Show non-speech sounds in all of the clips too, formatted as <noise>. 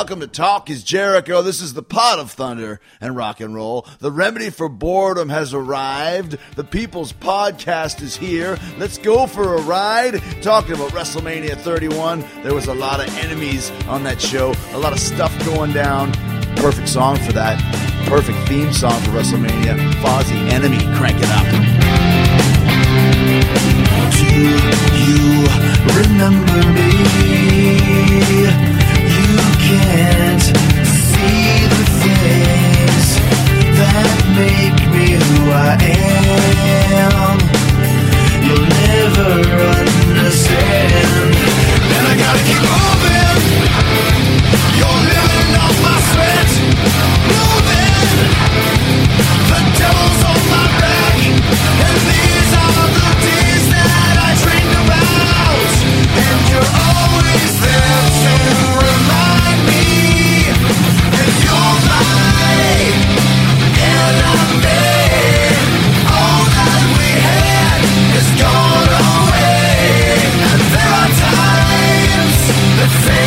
welcome to Talk is Jericho. This is the pot of thunder and rock and roll. The remedy for boredom has arrived. The People's Podcast is here. Let's go for a ride. Talking about WrestleMania 31. There was a lot of enemies on that show, a lot of stuff going down. Perfect song for that. Perfect theme song for WrestleMania. Fozzy Enemy, crank it up. Do you remember me? Can't see the things that make me who I am. You'll never understand. And I gotta keep moving. You're living off my sweat. Moving. The devil's on my back. And these are the days that I dreamed about. And you're always there had is gone away. There are times that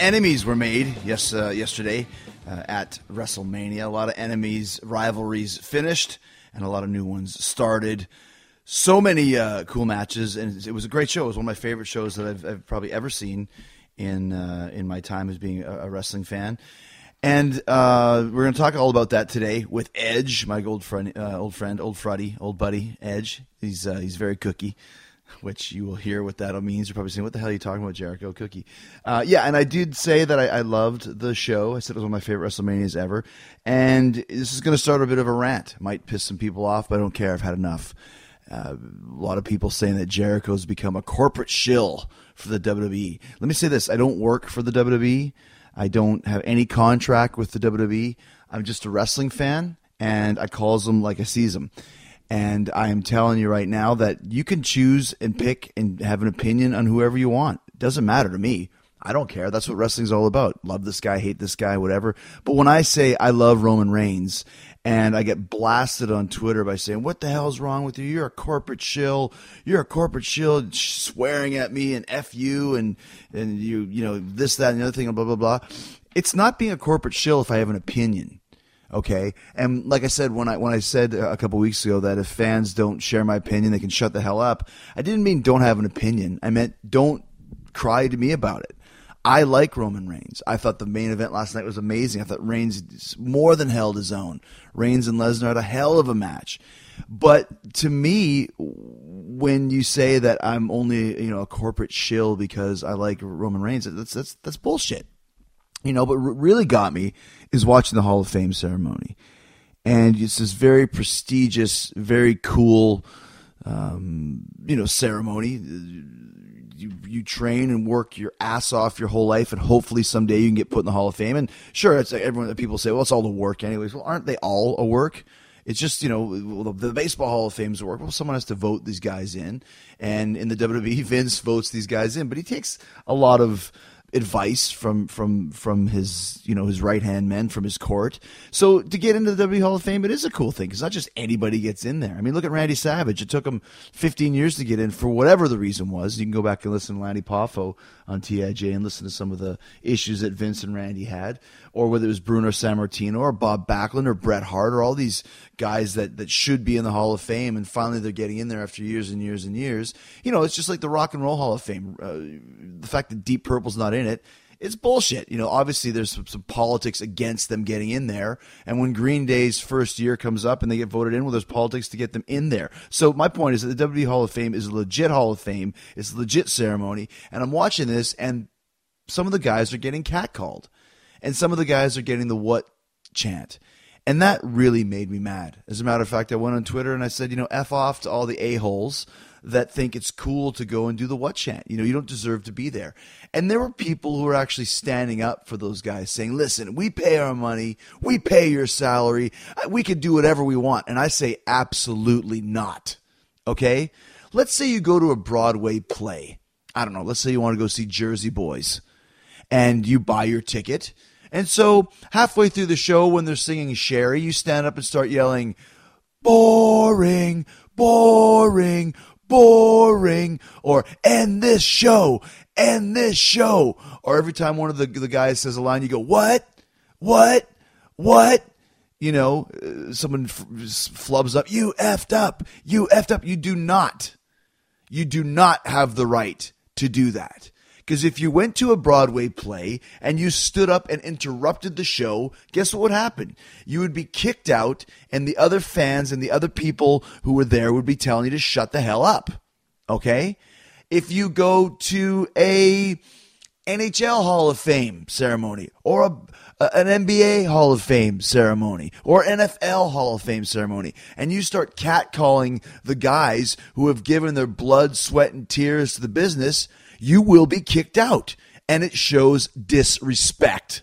enemies were made yes uh, yesterday uh, at WrestleMania. A lot of enemies, rivalries finished, and a lot of new ones started. So many uh, cool matches, and it was a great show. It was one of my favorite shows that I've, I've probably ever seen in uh, in my time as being a, a wrestling fan. And uh, we're going to talk all about that today with Edge, my old friend, uh, old friend, old Freddy, old buddy, Edge. He's uh, he's very cookie. Which you will hear what that means. You're probably saying, "What the hell are you talking about, Jericho Cookie?" Uh, yeah, and I did say that I, I, loved the show. I said it was one of my favorite WrestleManias ever, and this is going to start a bit of a rant. Might piss some people off, but I don't care. I've had enough. Uh, a lot of people saying that Jericho's become a corporate shill for the WWE. Let me say this: I don't work for the WWE. I don't have any contract with the WWE. I'm just a wrestling fan, and I calls them like I sees them. And I am telling you right now that you can choose and pick and have an opinion on whoever you want. It doesn't matter to me. I don't care. That's what wrestling's all about. Love this guy, hate this guy, whatever. But when I say I love Roman Reigns and I get blasted on Twitter by saying, What the hell's wrong with you? You're a corporate shill. You're a corporate shill swearing at me and F you and, and you, you know, this, that, and the other thing, blah, blah, blah. It's not being a corporate shill if I have an opinion. Okay, and like I said when I when I said a couple weeks ago that if fans don't share my opinion, they can shut the hell up. I didn't mean don't have an opinion. I meant don't cry to me about it. I like Roman Reigns. I thought the main event last night was amazing. I thought Reigns more than held his own. Reigns and Lesnar had a hell of a match. But to me, when you say that I'm only you know a corporate shill because I like Roman Reigns, that's that's that's bullshit. You know, but really got me is watching the Hall of Fame ceremony. And it's this very prestigious, very cool, um, you know, ceremony. You, you train and work your ass off your whole life, and hopefully someday you can get put in the Hall of Fame. And sure, it's like everyone that people say, well, it's all the work, anyways. Well, aren't they all a work? It's just you know the, baseball Hall of Fame's a work. Well, someone has to vote these guys in, and in the WWE, Vince votes these guys in, but he takes a lot of advice from from from his you know his right hand men from his court. So to get into the W Hall of Fame, it is a cool thing because not just anybody gets in there. I mean, look at Randy Savage. It took him 15 years to get in for whatever the reason was. You can go back and listen to Lanny Poffo on TIJ and listen to some of the issues that Vince and Randy had, or whether it was Bruno Sammartino or Bob Backlund or Bret Hart or all these guys that that should be in the Hall of Fame, and finally they're getting in there after years and years and years. You know, it's just like the Rock and Roll Hall of Fame. Uh, the fact that Deep Purple's not in it it's bullshit. You know, obviously there's some, some, politics against them getting in there. And when Green Day's first year comes up and they get voted in, well, there's politics to get them in there. So my point is that the WWE Hall of Fame is a legit Hall of Fame. It's a legit ceremony. And I'm watching this and some of the guys are getting catcalled and some of the guys are getting the what chant. And that really made me mad. As a matter of fact, I went on Twitter and I said, you know, F off to all the a-holes that think it's cool to go and do the what chant. You know, you don't deserve to be there. And there were people who were actually standing up for those guys saying, listen, we pay our money, we pay your salary, we can do whatever we want. And I say, absolutely not. Okay? Let's say you go to a Broadway play. I don't know, let's say you want to go see Jersey Boys and you buy your ticket. And so halfway through the show, when they're singing Sherry, you stand up and start yelling, boring, boring, boring, or end this show, end this show. Or every time one of the, the guys says a line, you go, what? What? What? You know, uh, someone flubs up, you effed up, you effed up. You do not, you do not have the right to do that. Because if you went to a Broadway play and you stood up and interrupted the show, guess what would happen? You would be kicked out, and the other fans and the other people who were there would be telling you to shut the hell up. Okay? If you go to a NHL Hall of Fame ceremony or a, an NBA Hall of Fame ceremony or NFL Hall of Fame ceremony, and you start catcalling the guys who have given their blood, sweat, and tears to the business, you will be kicked out. And it shows disrespect.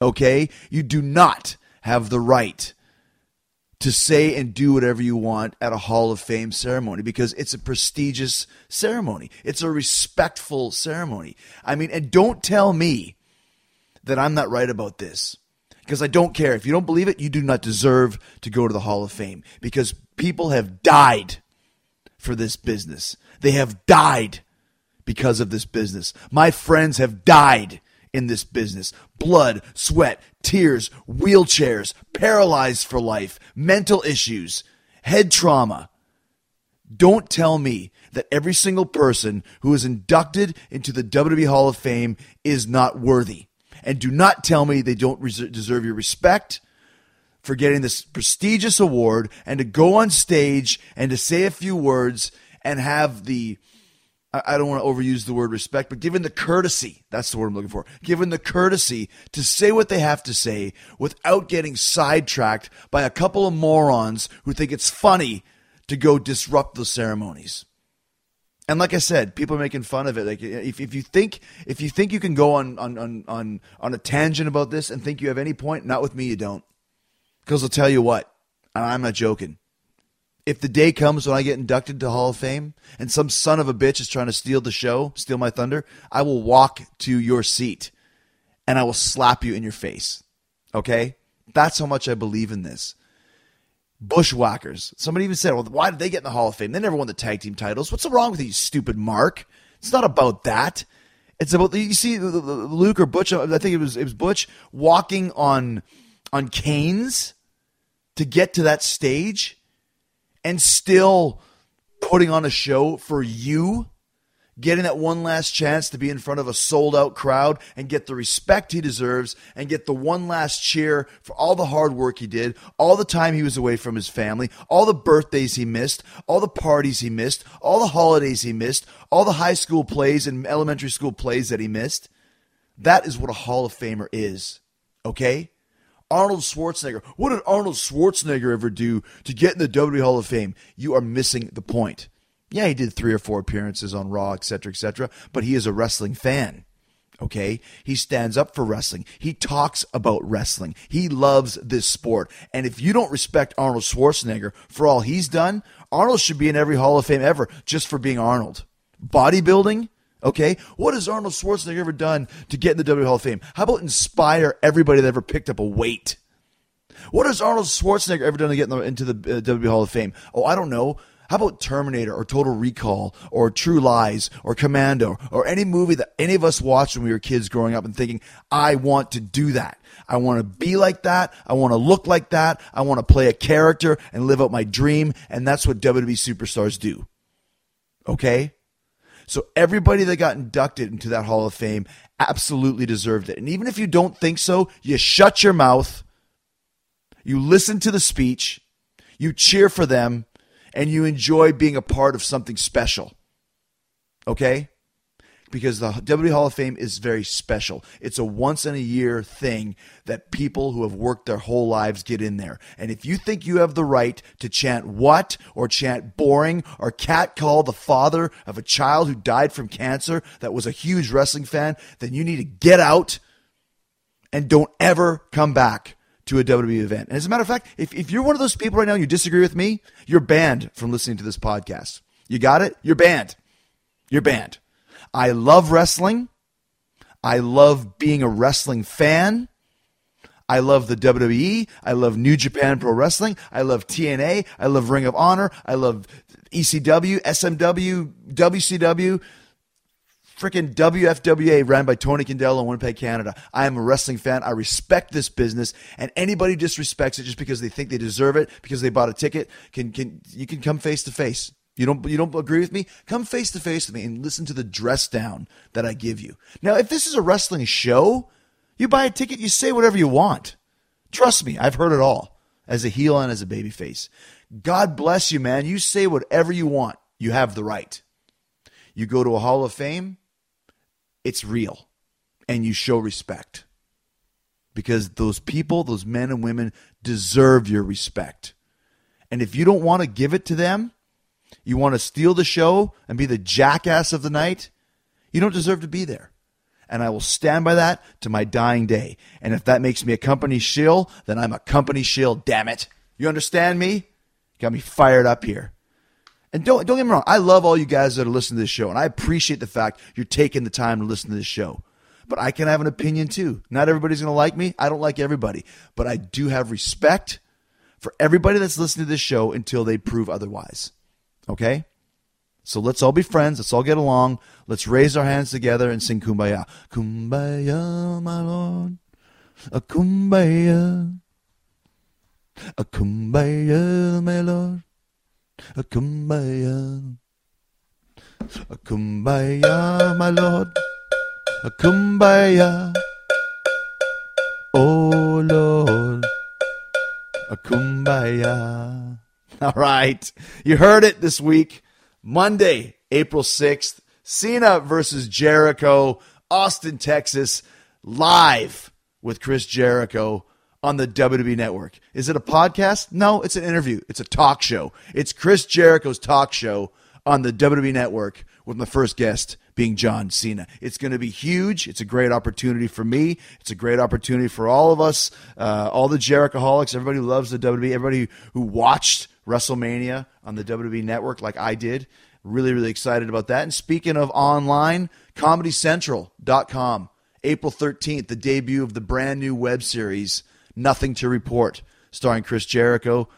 Okay? You do not have the right to say and do whatever you want at a Hall of Fame ceremony because it's a prestigious ceremony. It's a respectful ceremony. I mean, and don't tell me that I'm not right about this because I don't care. If you don't believe it, you do not deserve to go to the Hall of Fame because people have died for this business. They have died because of this business. My friends have died in this business blood, sweat, tears, wheelchairs, paralyzed for life, mental issues, head trauma. Don't tell me that every single person who is inducted into the WWE Hall of Fame is not worthy. And do not tell me they don't deserve your respect for getting this prestigious award and to go on stage and to say a few words and have the I, don't want to overuse the word respect, but given the courtesy, that's the word I'm looking for, given the courtesy to say what they have to say without getting sidetracked by a couple of morons who think it's funny to go disrupt the ceremonies. And like I said, people are making fun of it. Like if, if you think if you think you can go on on, on on on a tangent about this and think you have any point, not with me, you don't. Because I'll tell you what, and I'm not joking. If the day comes when I get inducted to Hall of Fame and some son of a bitch is trying to steal the show, steal my thunder, I will walk to your seat and I will slap you in your face. Okay? That's how much I believe in this. Bushwhackers. Somebody even said, well, why did they get in the Hall of Fame? They never won the tag team titles. What's wrong with you, stupid Mark? It's not about that. It's about you see Luke or Butch. I think it was it was Butch walking on on canes to get to that stage, and still putting on a show for you getting that one last chance to be in front of a sold out crowd and get the respect he deserves and get the one last cheer for all the hard work he did, all the time he was away from his family, all the birthdays he missed, all the parties he missed, all the holidays he missed, all the high school plays and elementary school plays that he missed. That is what a Hall of Famer is. Okay? Arnold Schwarzenegger. What did Arnold Schwarzenegger ever do to get in the WWE Hall of Fame? You are missing the point. Yeah, he did three or four appearances on Raw, etc., etc., but he is a wrestling fan. Okay? He stands up for wrestling. He talks about wrestling. He loves this sport. And if you don't respect Arnold Schwarzenegger for all he's done, Arnold should be in every Hall of Fame ever just for being Arnold. Bodybuilding, okay? What has Arnold Schwarzenegger ever done to get in the W Hall of Fame? How about inspire everybody that ever picked up a weight? What has Arnold Schwarzenegger ever done to get into the uh, W Hall of Fame? Oh, I don't know. How about Terminator or Total Recall or True Lies or Commando or any movie that any of us watched when we were kids growing up and thinking, I want to do that. I want to be like that. I want to look like that. I want to play a character and live out my dream. And that's what WWE superstars do. Okay? So everybody that got inducted into that Hall of Fame absolutely deserved it. And even if you don't think so, you shut your mouth, you listen to the speech, you cheer for them, and you enjoy being a part of something special. Okay? Because the WWE Hall of Fame is very special. It's a once in a year thing that people who have worked their whole lives get in there. And if you think you have the right to chant what or chant boring or catcall the father of a child who died from cancer that was a huge wrestling fan, then you need to get out and don't ever come back to a WWE event. And as a matter of fact, if, if you're one of those people right now and you disagree with me, you're banned from listening to this podcast. You got it? You're banned. You're banned. I love wrestling. I love being a wrestling fan. I love the WWE. I love New Japan Pro Wrestling. I love TNA. I love Ring of Honor. I love ECW, SMW, WCW freaking WFWA ran by Tony Condello in Winnipeg, Canada. I am a wrestling fan. I respect this business, and anybody disrespects it just because they think they deserve it because they bought a ticket can can you can come face to face. You don't you don't agree with me? Come face to face with me and listen to the dress down that I give you. Now, if this is a wrestling show, you buy a ticket, you say whatever you want. Trust me, I've heard it all as a heel and as a baby face. God bless you, man. You say whatever you want. You have the right. You go to a Hall of Fame, it's real and you show respect because those people, those men and women deserve your respect. And if you don't want to give it to them, you want to steal the show and be the jackass of the night, you don't deserve to be there. And I will stand by that to my dying day. And if that makes me a company shill, then I'm a company shill, damn it. You understand me? Got me fired up here. And don't don't get me wrong, I love all you guys that are listening to this show, and I appreciate the fact you're taking the time to listen to this show. But I can have an opinion too. Not everybody's going to like me. I don't like everybody, but I do have respect for everybody that's listening to this show until they prove otherwise. Okay? So let's all be friends. Let's all get along. Let's raise our hands together and sing Kumbaya. Kumbaya, my Lord. A Kumbaya. A Kumbaya, my Lord. A kumbaya. A kumbaya, my lord. A kumbaya. Oh Lord. A kumbaya. <laughs> All right. You heard it this week. Monday, April 6th, Cena versus Jericho, Austin, Texas, live with Chris Jericho on the WWE network. Is it a podcast? No, it's an interview. It's a talk show. It's Chris Jericho's talk show on the WWE network with my first guest being John Cena. It's going to be huge. It's a great opportunity for me. It's a great opportunity for all of us, uh, all the Jerichoholics, everybody who loves the WWE, everybody who watched WrestleMania on the WWE network like I did. Really, really excited about that. And speaking of online, ComedyCentral.com, April 13th, the debut of the brand new web series, Nothing to Report, starring Chris Jericho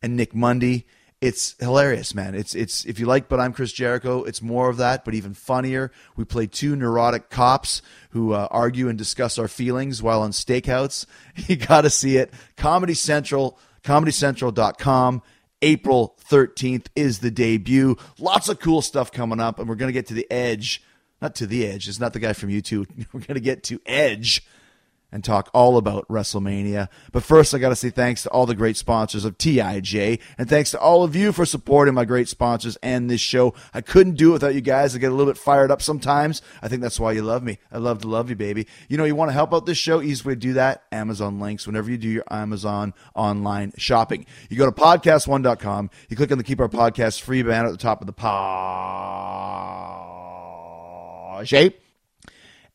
and Nick Mundy. It's hilarious, man. It's it's if you like, but I'm Chris Jericho. It's more of that, but even funnier. We play two neurotic cops who uh, argue and discuss our feelings while on stakeouts. <laughs> You got to see it. Comedy Central, ComedyCentral.com. April 13th is the debut. Lots of cool stuff coming up, and we're going to get to the edge. Not to the edge. It's not the guy from YouTube. <laughs> We're going to get to Edge and talk all about WrestleMania. But first, I got to say thanks to all the great sponsors of TIJ, and thanks to all of you for supporting my great sponsors and this show. I couldn't do it without you guys. I get a little bit fired up sometimes. I think that's why you love me. I love to love you, baby. You know, you want to help out this show? Easy way to do that: Amazon links. Whenever you do your Amazon online shopping, you go to podcast1.com. You click on the Keep Our Podcast Free banner at the top of the page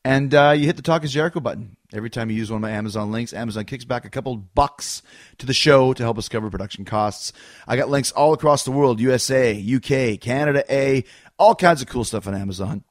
and uh, you hit the Talk is Jericho button. Every time you use one of my Amazon links, Amazon kicks back a couple bucks to the show to help us cover production costs. I got links all across the world USA, UK, Canada, A, all kinds of cool stuff on Amazon.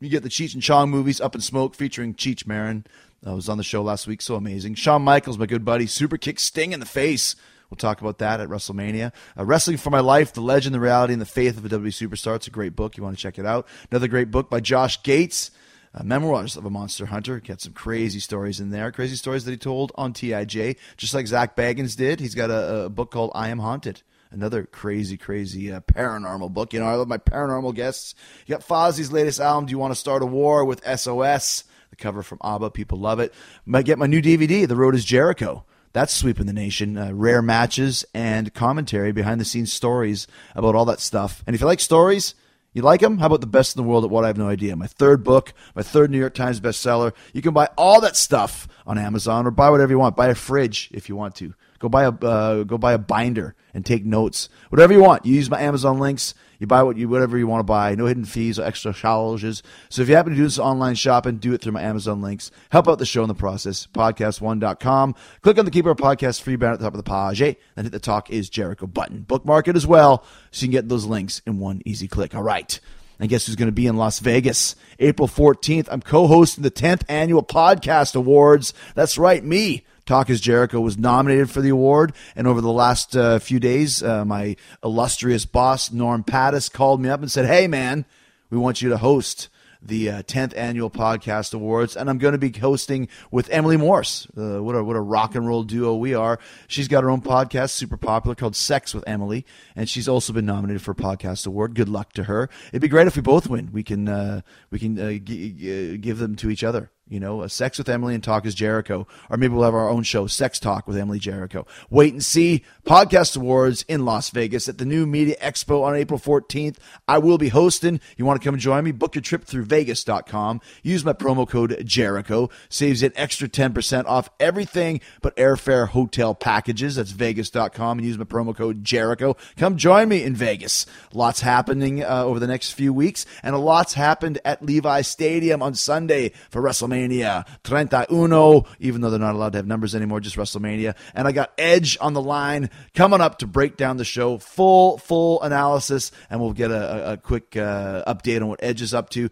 You get the Cheech and Chong movies, Up in Smoke, featuring Cheech Marin. I was on the show last week, so amazing. Shawn Michaels, my good buddy, super kick Sting in the face. We'll talk about that at WrestleMania. Uh, Wrestling for My Life, The Legend, the Reality, and the Faith of a WWE Superstar. It's a great book. You want to check it out. Another great book by Josh Gates uh, memoirs of a monster hunter. Got some crazy stories in there, crazy stories that he told on TIJ, just like Zak Bagans did. He's got a, a book called I Am Haunted. Another crazy, crazy uh, paranormal book. You know, I love my paranormal guests. You got Fozzy's latest album, Do You Want to Start a War with SOS? The cover from ABBA, people love it. Might get my new DVD, The Road is Jericho. That's sweeping the nation. Uh, rare matches and commentary, behind the scenes stories about all that stuff. And if you like stories, you like them? How about the best in the world at what I have no idea? My third book, my third New York Times bestseller. You can buy all that stuff on Amazon or buy whatever you want. Buy a fridge if you want to. Go buy a uh, go buy a binder and take notes. Whatever you want. You use my Amazon links. You buy what you whatever you want to buy. No hidden fees or extra charges. So if you happen to do this online shopping, do it through my Amazon links. Help out the show in the process. Podcast1.com. Click on the Keep Our Podcast free banner at the top of the page. Then hit the Talk is Jericho button. Bookmark it as well so you can get those links in one easy click. All right. And guess who's going to be in Las Vegas? April 14th. I'm co hosting the 10th Annual Podcast Awards. That's right, me. Talk is Jericho was nominated for the award, and over the last uh, few days, uh, my illustrious boss Norm Pattiz called me up and said, "Hey, man, we want you to host." the uh, 10th annual podcast awards and i'm going to be hosting with emily morse. Uh, what, a, what a rock and roll duo we are. She's got her own podcast super popular called sex with emily and she's also been nominated for a podcast award. Good luck to her. It'd be great if we both win. We can uh, we can uh, g- g- give them to each other you know, a Sex with Emily and Talk is Jericho. Or maybe we'll have our own show, Sex Talk with Emily Jericho. Wait and see. Podcast Awards in Las Vegas at the new Media Expo on April 14th. I will be hosting. You want to come join me? Book your trip through Vegas.com. Use my promo code Jericho. Saves you an extra 10% off everything but airfare hotel packages. That's Vegas.com. And use my promo code Jericho. Come join me in Vegas. Lots happening uh, over the next few weeks. And a lot's happened at Levi Stadium on Sunday for WrestleMania. WrestleMania 31, even though they're not allowed to have numbers anymore, just WrestleMania. And I got Edge on the line coming up to break down the show, full, full analysis, and we'll get a, a, a quick uh, update on what Edge is up to.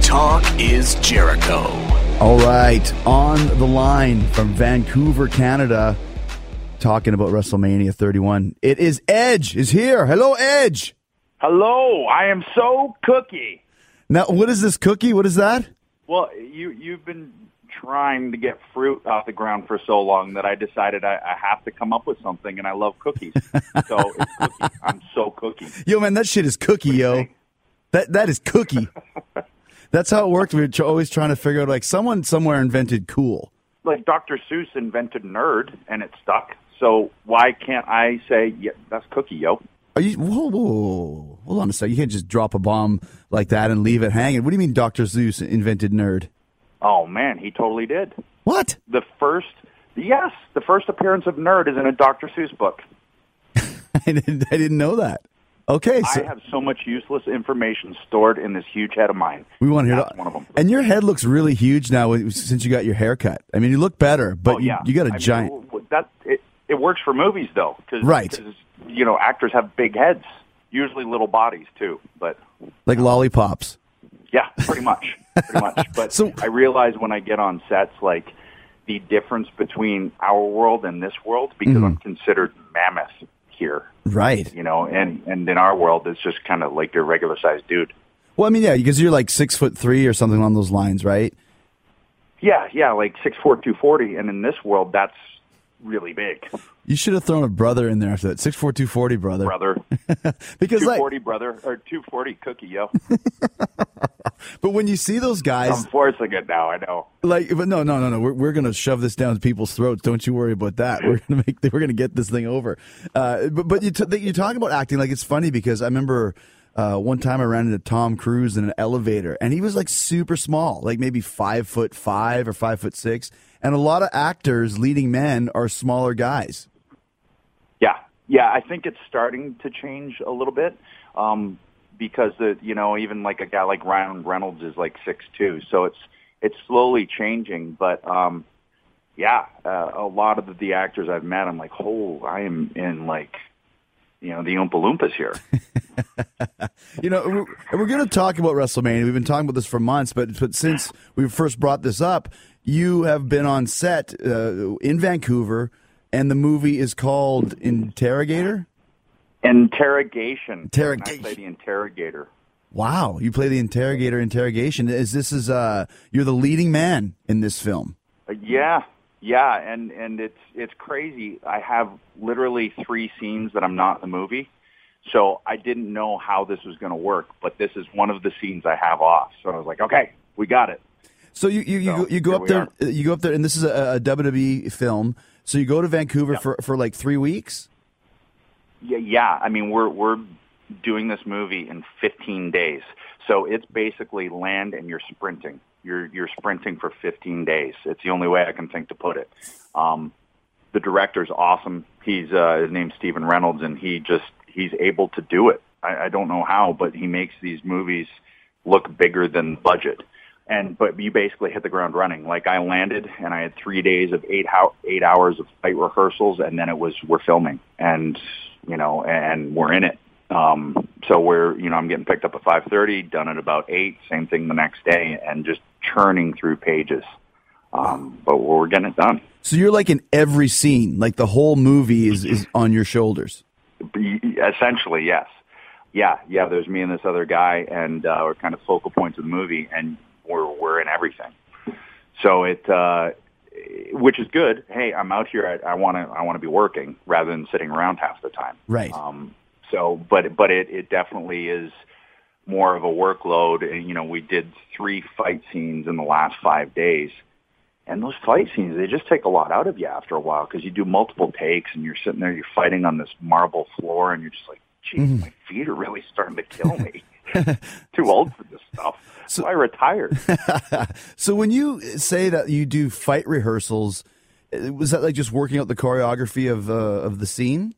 Talk is Jericho. All right, on the line from Vancouver, Canada, talking about WrestleMania 31. It is Edge is here. Hello, Edge. Hello, I am so cookie. Now, what is this cookie? What is that? Well, you you've been trying to get fruit off the ground for so long that I decided I, I have to come up with something, and I love cookies. so it's cookie. <laughs> I'm so cookie. Yo, man, that shit is cookie, yo. think? That that is cookie. <laughs> That's how it worked. We were always trying to figure out like someone somewhere invented cool. Like Dr. Seuss invented nerd, and it stuck. So why can't I say, yeah, that's cookie, yo? Are you? Whoa, whoa, whoa, hold on a second. You can't just drop a bomb like that and leave it hanging. What do you mean, Doctor Seuss invented nerd? Oh man, he totally did. What? The first, yes, the first appearance of nerd is in a Dr. Seuss book. <laughs> I didn't. I didn't know that. Okay, so I have so much useless information stored in this huge head of mine. we want to hear. That's one of them. And your head looks really huge now since you got your haircut. I mean, you look better, but oh, you, yeah. you got a I giant. w- that it, it works for movies though, cause, Right. 'cause, you know, actors have big heads, usually little bodies too. But like lollipops. yeah, pretty much, pretty much. <laughs> But So- I realize when I get on sets, like the difference between our world and this world, because Mm-hmm. I'm considered mammoth here, Right. you know, and and in our world, it's just kind of like your regular sized dude. Well, I mean, yeah, because you're like six foot three or something along those lines, right? Yeah, yeah, like six four two forty, and in this world, that's really big, You should have thrown a brother in there after that. Six four two forty, brother. brother. <laughs> Because Two like, brother, or two forty cookie, yo. <laughs> but when you see those guys, I'm forcing it now. I know. like, but no, no, no, no, we're we're gonna shove this down people's throats. Don't you worry about that. We're gonna make we're gonna get this thing over. Uh, but but you t- you talk about acting like it's funny because I remember. Uh, one time I ran into Tom Cruise in an elevator, and he was like super small, like maybe five foot five or five foot six. And a lot of actors, leading men, are smaller guys. Yeah, yeah. I think it's starting to change a little bit um, because the you know even like a guy like Ryan Reynolds is like six two, so it's it's slowly changing. But um, yeah, uh, a lot of the, the actors I've met, I'm like, oh, I am in like you know the Oompa Loompas here. <laughs> You know, we're, and we're going to talk about WrestleMania. We've been talking about this for months, but but since we first brought this up, you have been on set uh, in Vancouver, and the movie is called Interrogator. Interrogation. Interrogation. I play the interrogator. Wow, you play the interrogator. Interrogation. Is this is uh you're the leading man in this film? Uh, yeah, yeah, and and it's it's crazy. I have literally three scenes that I'm not in the movie, so I didn't know how this was going to work. But this is one of the scenes I have off. So I was like, okay, we got it. So you you, you, So, go, you go up there. uh, You go up there, and this is a, a WWE film. So you go to Vancouver for for like three weeks. Yeah, yeah. I mean, we're we're doing this movie in 15 days, so it's basically land and you're sprinting. You're you're sprinting for 15 days. It's the only way I can think to put it. Um, the director's awesome. He's uh, his name's Stephen Reynolds, and he just he's able to do it. I, I don't know how, but he makes these movies look bigger than budget. And but you basically hit the ground running. Like I landed, and I had three days of eight how eight hours of fight rehearsals, and then it was we're filming, and you know, and we're in it. Um, so we're you know I'm getting picked up at five thirty, done at about eight. Same thing the next day, and just churning through pages. Um, but we're getting it done. So you're like in every scene. Like the whole movie is is on your shoulders. Essentially, yes. Yeah, yeah. There's me and this other guy, and uh, we're kind of focal points of the movie, and we're we're in everything. So it, uh, which is good. Hey, I'm out here. I want to I want to be working rather than sitting around half the time. Right. Um, so, but but it it definitely is more of a workload. And you know, we did three fight scenes in the last five days. And those fight scenes, they just take a lot out of you after a while because you do multiple takes and you're sitting there, you're fighting on this marble floor, and you're just like, geez, my feet are really starting to kill me. <laughs> Too old for this stuff. So I retired. <laughs> So when you say that you do fight rehearsals, was that like just working out the choreography of uh, of the scene?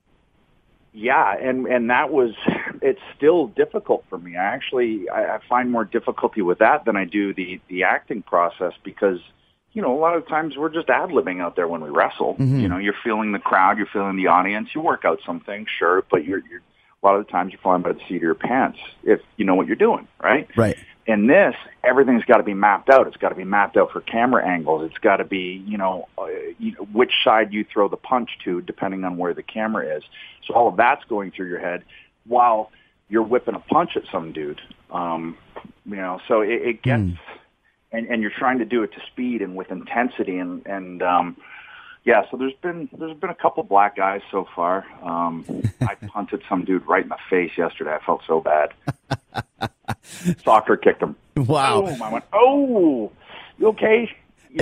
Yeah, and and that was <laughs> it's still difficult for me. I actually I, I find more difficulty with that than I do the the acting process because you know a lot of times we're just ad libbing out there when we wrestle. You know, you're feeling the crowd, you're feeling the audience. You work out something, sure, but you're you're a lot of the times you're flying by the seat of your pants if you know what you're doing, right? Right. in this, everything's got to be mapped out. It's got to be mapped out for camera angles. It's got to be, you know, uh, you know, which side you throw the punch to, depending on where the camera is. So all of that's going through your head while you're whipping a punch at some dude. Um, you know, so it, it gets, and, and you're trying to do it to speed and with intensity, and and um, yeah. So there's been there's been a couple black guys so far. Um, <laughs> I punted some dude right in the face yesterday. I felt so bad. Soccer kicked him. Wow. Boom. I went, oh, you okay?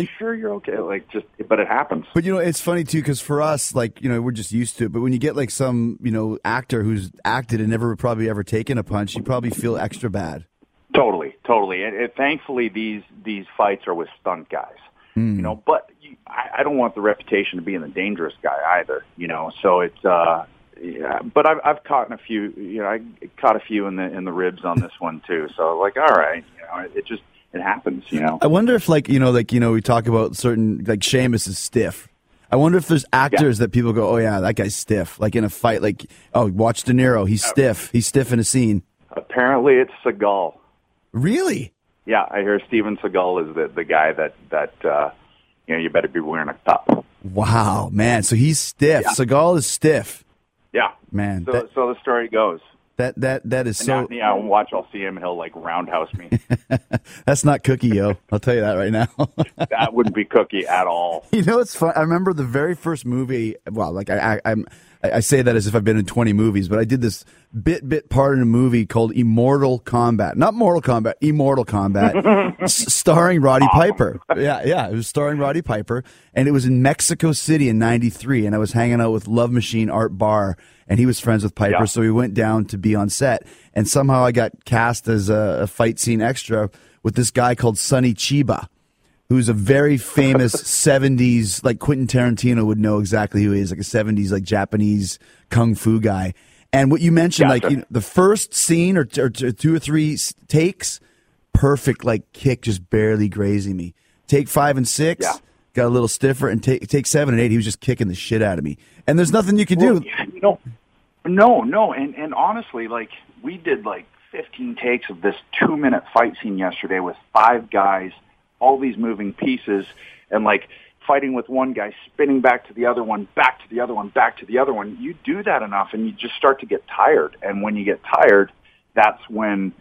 you sure you're okay? Like, just, but it happens. But you know, it's funny too because for us, like you know, we're just used to it. But when you get like some you know actor who's acted and never probably ever taken a punch, you probably feel extra bad. Totally, totally. And, and thankfully, these these fights are with stunt guys. Mm. You know, but you, I, I don't want the reputation of being the dangerous guy either. You know, so it's. uh yeah, but I've I've caught in a few. You know, I caught a few in the in the ribs on this one too. So like, all right, you know, it just it happens, you know. I wonder if, like, you know, like you know, we talk about certain like Sheamus is stiff. I wonder if there's actors yeah. that people go, oh yeah, that guy's stiff. Like in a fight, like oh, watch De Niro, he's stiff. He's stiff in a scene. Apparently, it's Seagal. Really? Yeah, I hear Steven Seagal is the the guy that that uh, you know you better be wearing a cup. Wow, man! So he's stiff. Yeah. Seagal is stiff. Yeah, man. So, that, so the story goes. That that that is and so. Now, yeah, I'll watch. I'll see him, he'll like roundhouse me. <laughs> That's not Cookie, yo. I'll tell you that right now. <laughs> that wouldn't be Cookie at all. <laughs> You know, it's fun. I remember the very first movie. Well, like I, I, I'm. I say that as if I've been in 20 movies, but I did this bit bit part in a movie called Immortal Combat, not Mortal Kombat, Immortal Combat, s- starring Roddy Piper. Yeah, yeah, it was starring Roddy Piper, and it was in Mexico City in '93, and I was hanging out with Love Machine Art Barr, and he was friends with Piper, yeah. so we went down to be on set, and somehow I got cast as a, a fight scene extra with this guy called Sonny Chiba who's a very famous <laughs> 70s, like Quentin Tarantino would know exactly who he is, like a 70s, like Japanese kung fu guy. And what you mentioned, gotcha. like you know, the first scene or, or, two or three takes, perfect, like kick just barely grazing me. Take five and six, yeah. got a little stiffer, and take take seven and eight, he was just kicking the shit out of me. And there's nothing you can do. Yeah, you know, no, no, and and honestly, like we did like 15 takes of this two minute fight scene yesterday with five guys all these moving pieces and like fighting with one guy, spinning back to the other one, back to the other one, back to the other one. You do that enough and you just start to get tired. And when you get tired, that's when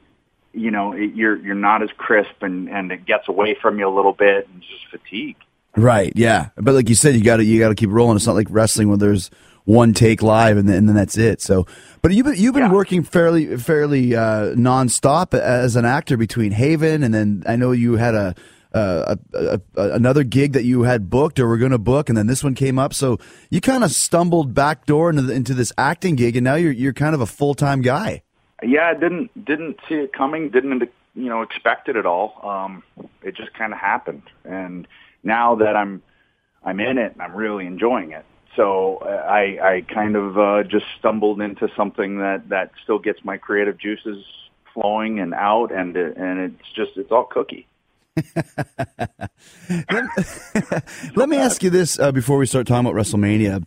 you know it, you're you're not as crisp and and it gets away from you a little bit and just fatigue. Right. Yeah. But like you said, you got to you got to keep rolling. It's not like wrestling where there's one take live and then, and then that's it. So, but you've been, you've been yeah. working fairly fairly uh, nonstop as an actor between Haven and then I know you had a uh, a, a, another gig that you had booked or were going to book, and then this one came up. So you kind of stumbled back door into, the, into this acting gig, and now you're you're kind of a full time guy. Yeah, I didn't didn't see it coming. Didn't you know expect it at all. Um, it just kind of happened, and now that I'm I'm in it and I'm really enjoying it. So uh, I I kind of uh, just stumbled into something that that still gets my creative juices flowing and out, and and it's just it's all cookie let, <laughs> let, me <laughs> ask you this uh, before we start talking about WrestleMania.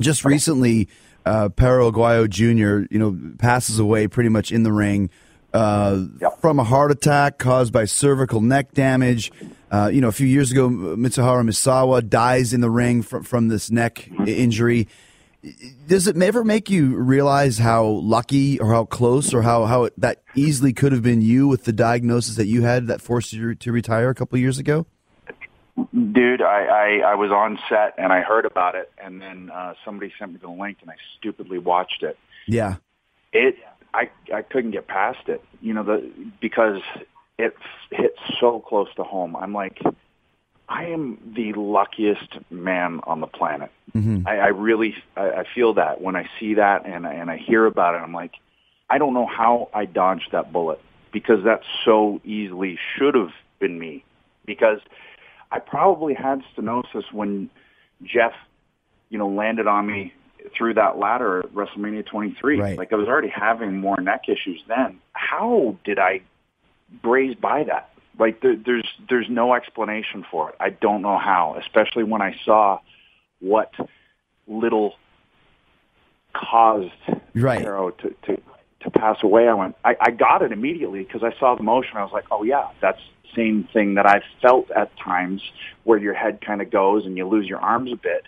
Just recently, uh, Perro Aguayo Jr. you know passes away pretty much in the ring uh, yep. from a heart attack caused by cervical neck damage. Uh, you know, a few years ago, Mitsuharu Misawa dies in the ring from from this neck injury does it ever make you realize how lucky or how close or how, how it, that easily could have been you with the diagnosis that you had that forced you to retire a couple of years ago? Dude, I, I, I was on set and I heard about it, and then uh, somebody sent me the link, and I stupidly watched it. Yeah, it I I couldn't get past it, you know, the because it hit so close to home. I'm like, I am the luckiest man on the planet. Mm-hmm. I, I really, I, I feel that when I see that and and I hear about it. I'm like, I don't know how I dodged that bullet because that so easily should have been me. Because I probably had stenosis when Jeff, you know, landed on me through that ladder at WrestleMania 23. Right. Like I was already having more neck issues then. How did I braze by that? Like there, there's there's no explanation for it. I don't know how, especially when I saw what little caused right. Perro to, to to pass away. I went, I, I got it immediately because I saw the motion. I was like, oh yeah, that's the same thing that I've felt at times where your head kind of goes and you lose your arms a bit.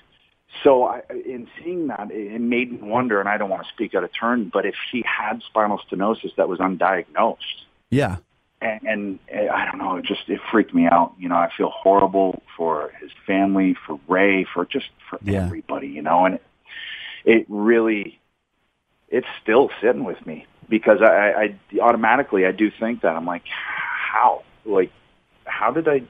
So I, in seeing that, it made me wonder, and I don't want to speak out of turn, but if she had spinal stenosis that was undiagnosed, yeah, and, and I don't know, it just it freaked me out. You know, I feel horrible for his family, for Ray, for just for yeah. everybody. You know, and it, it really, it's still sitting with me because I, I automatically I do think that I'm like, how, like, how did I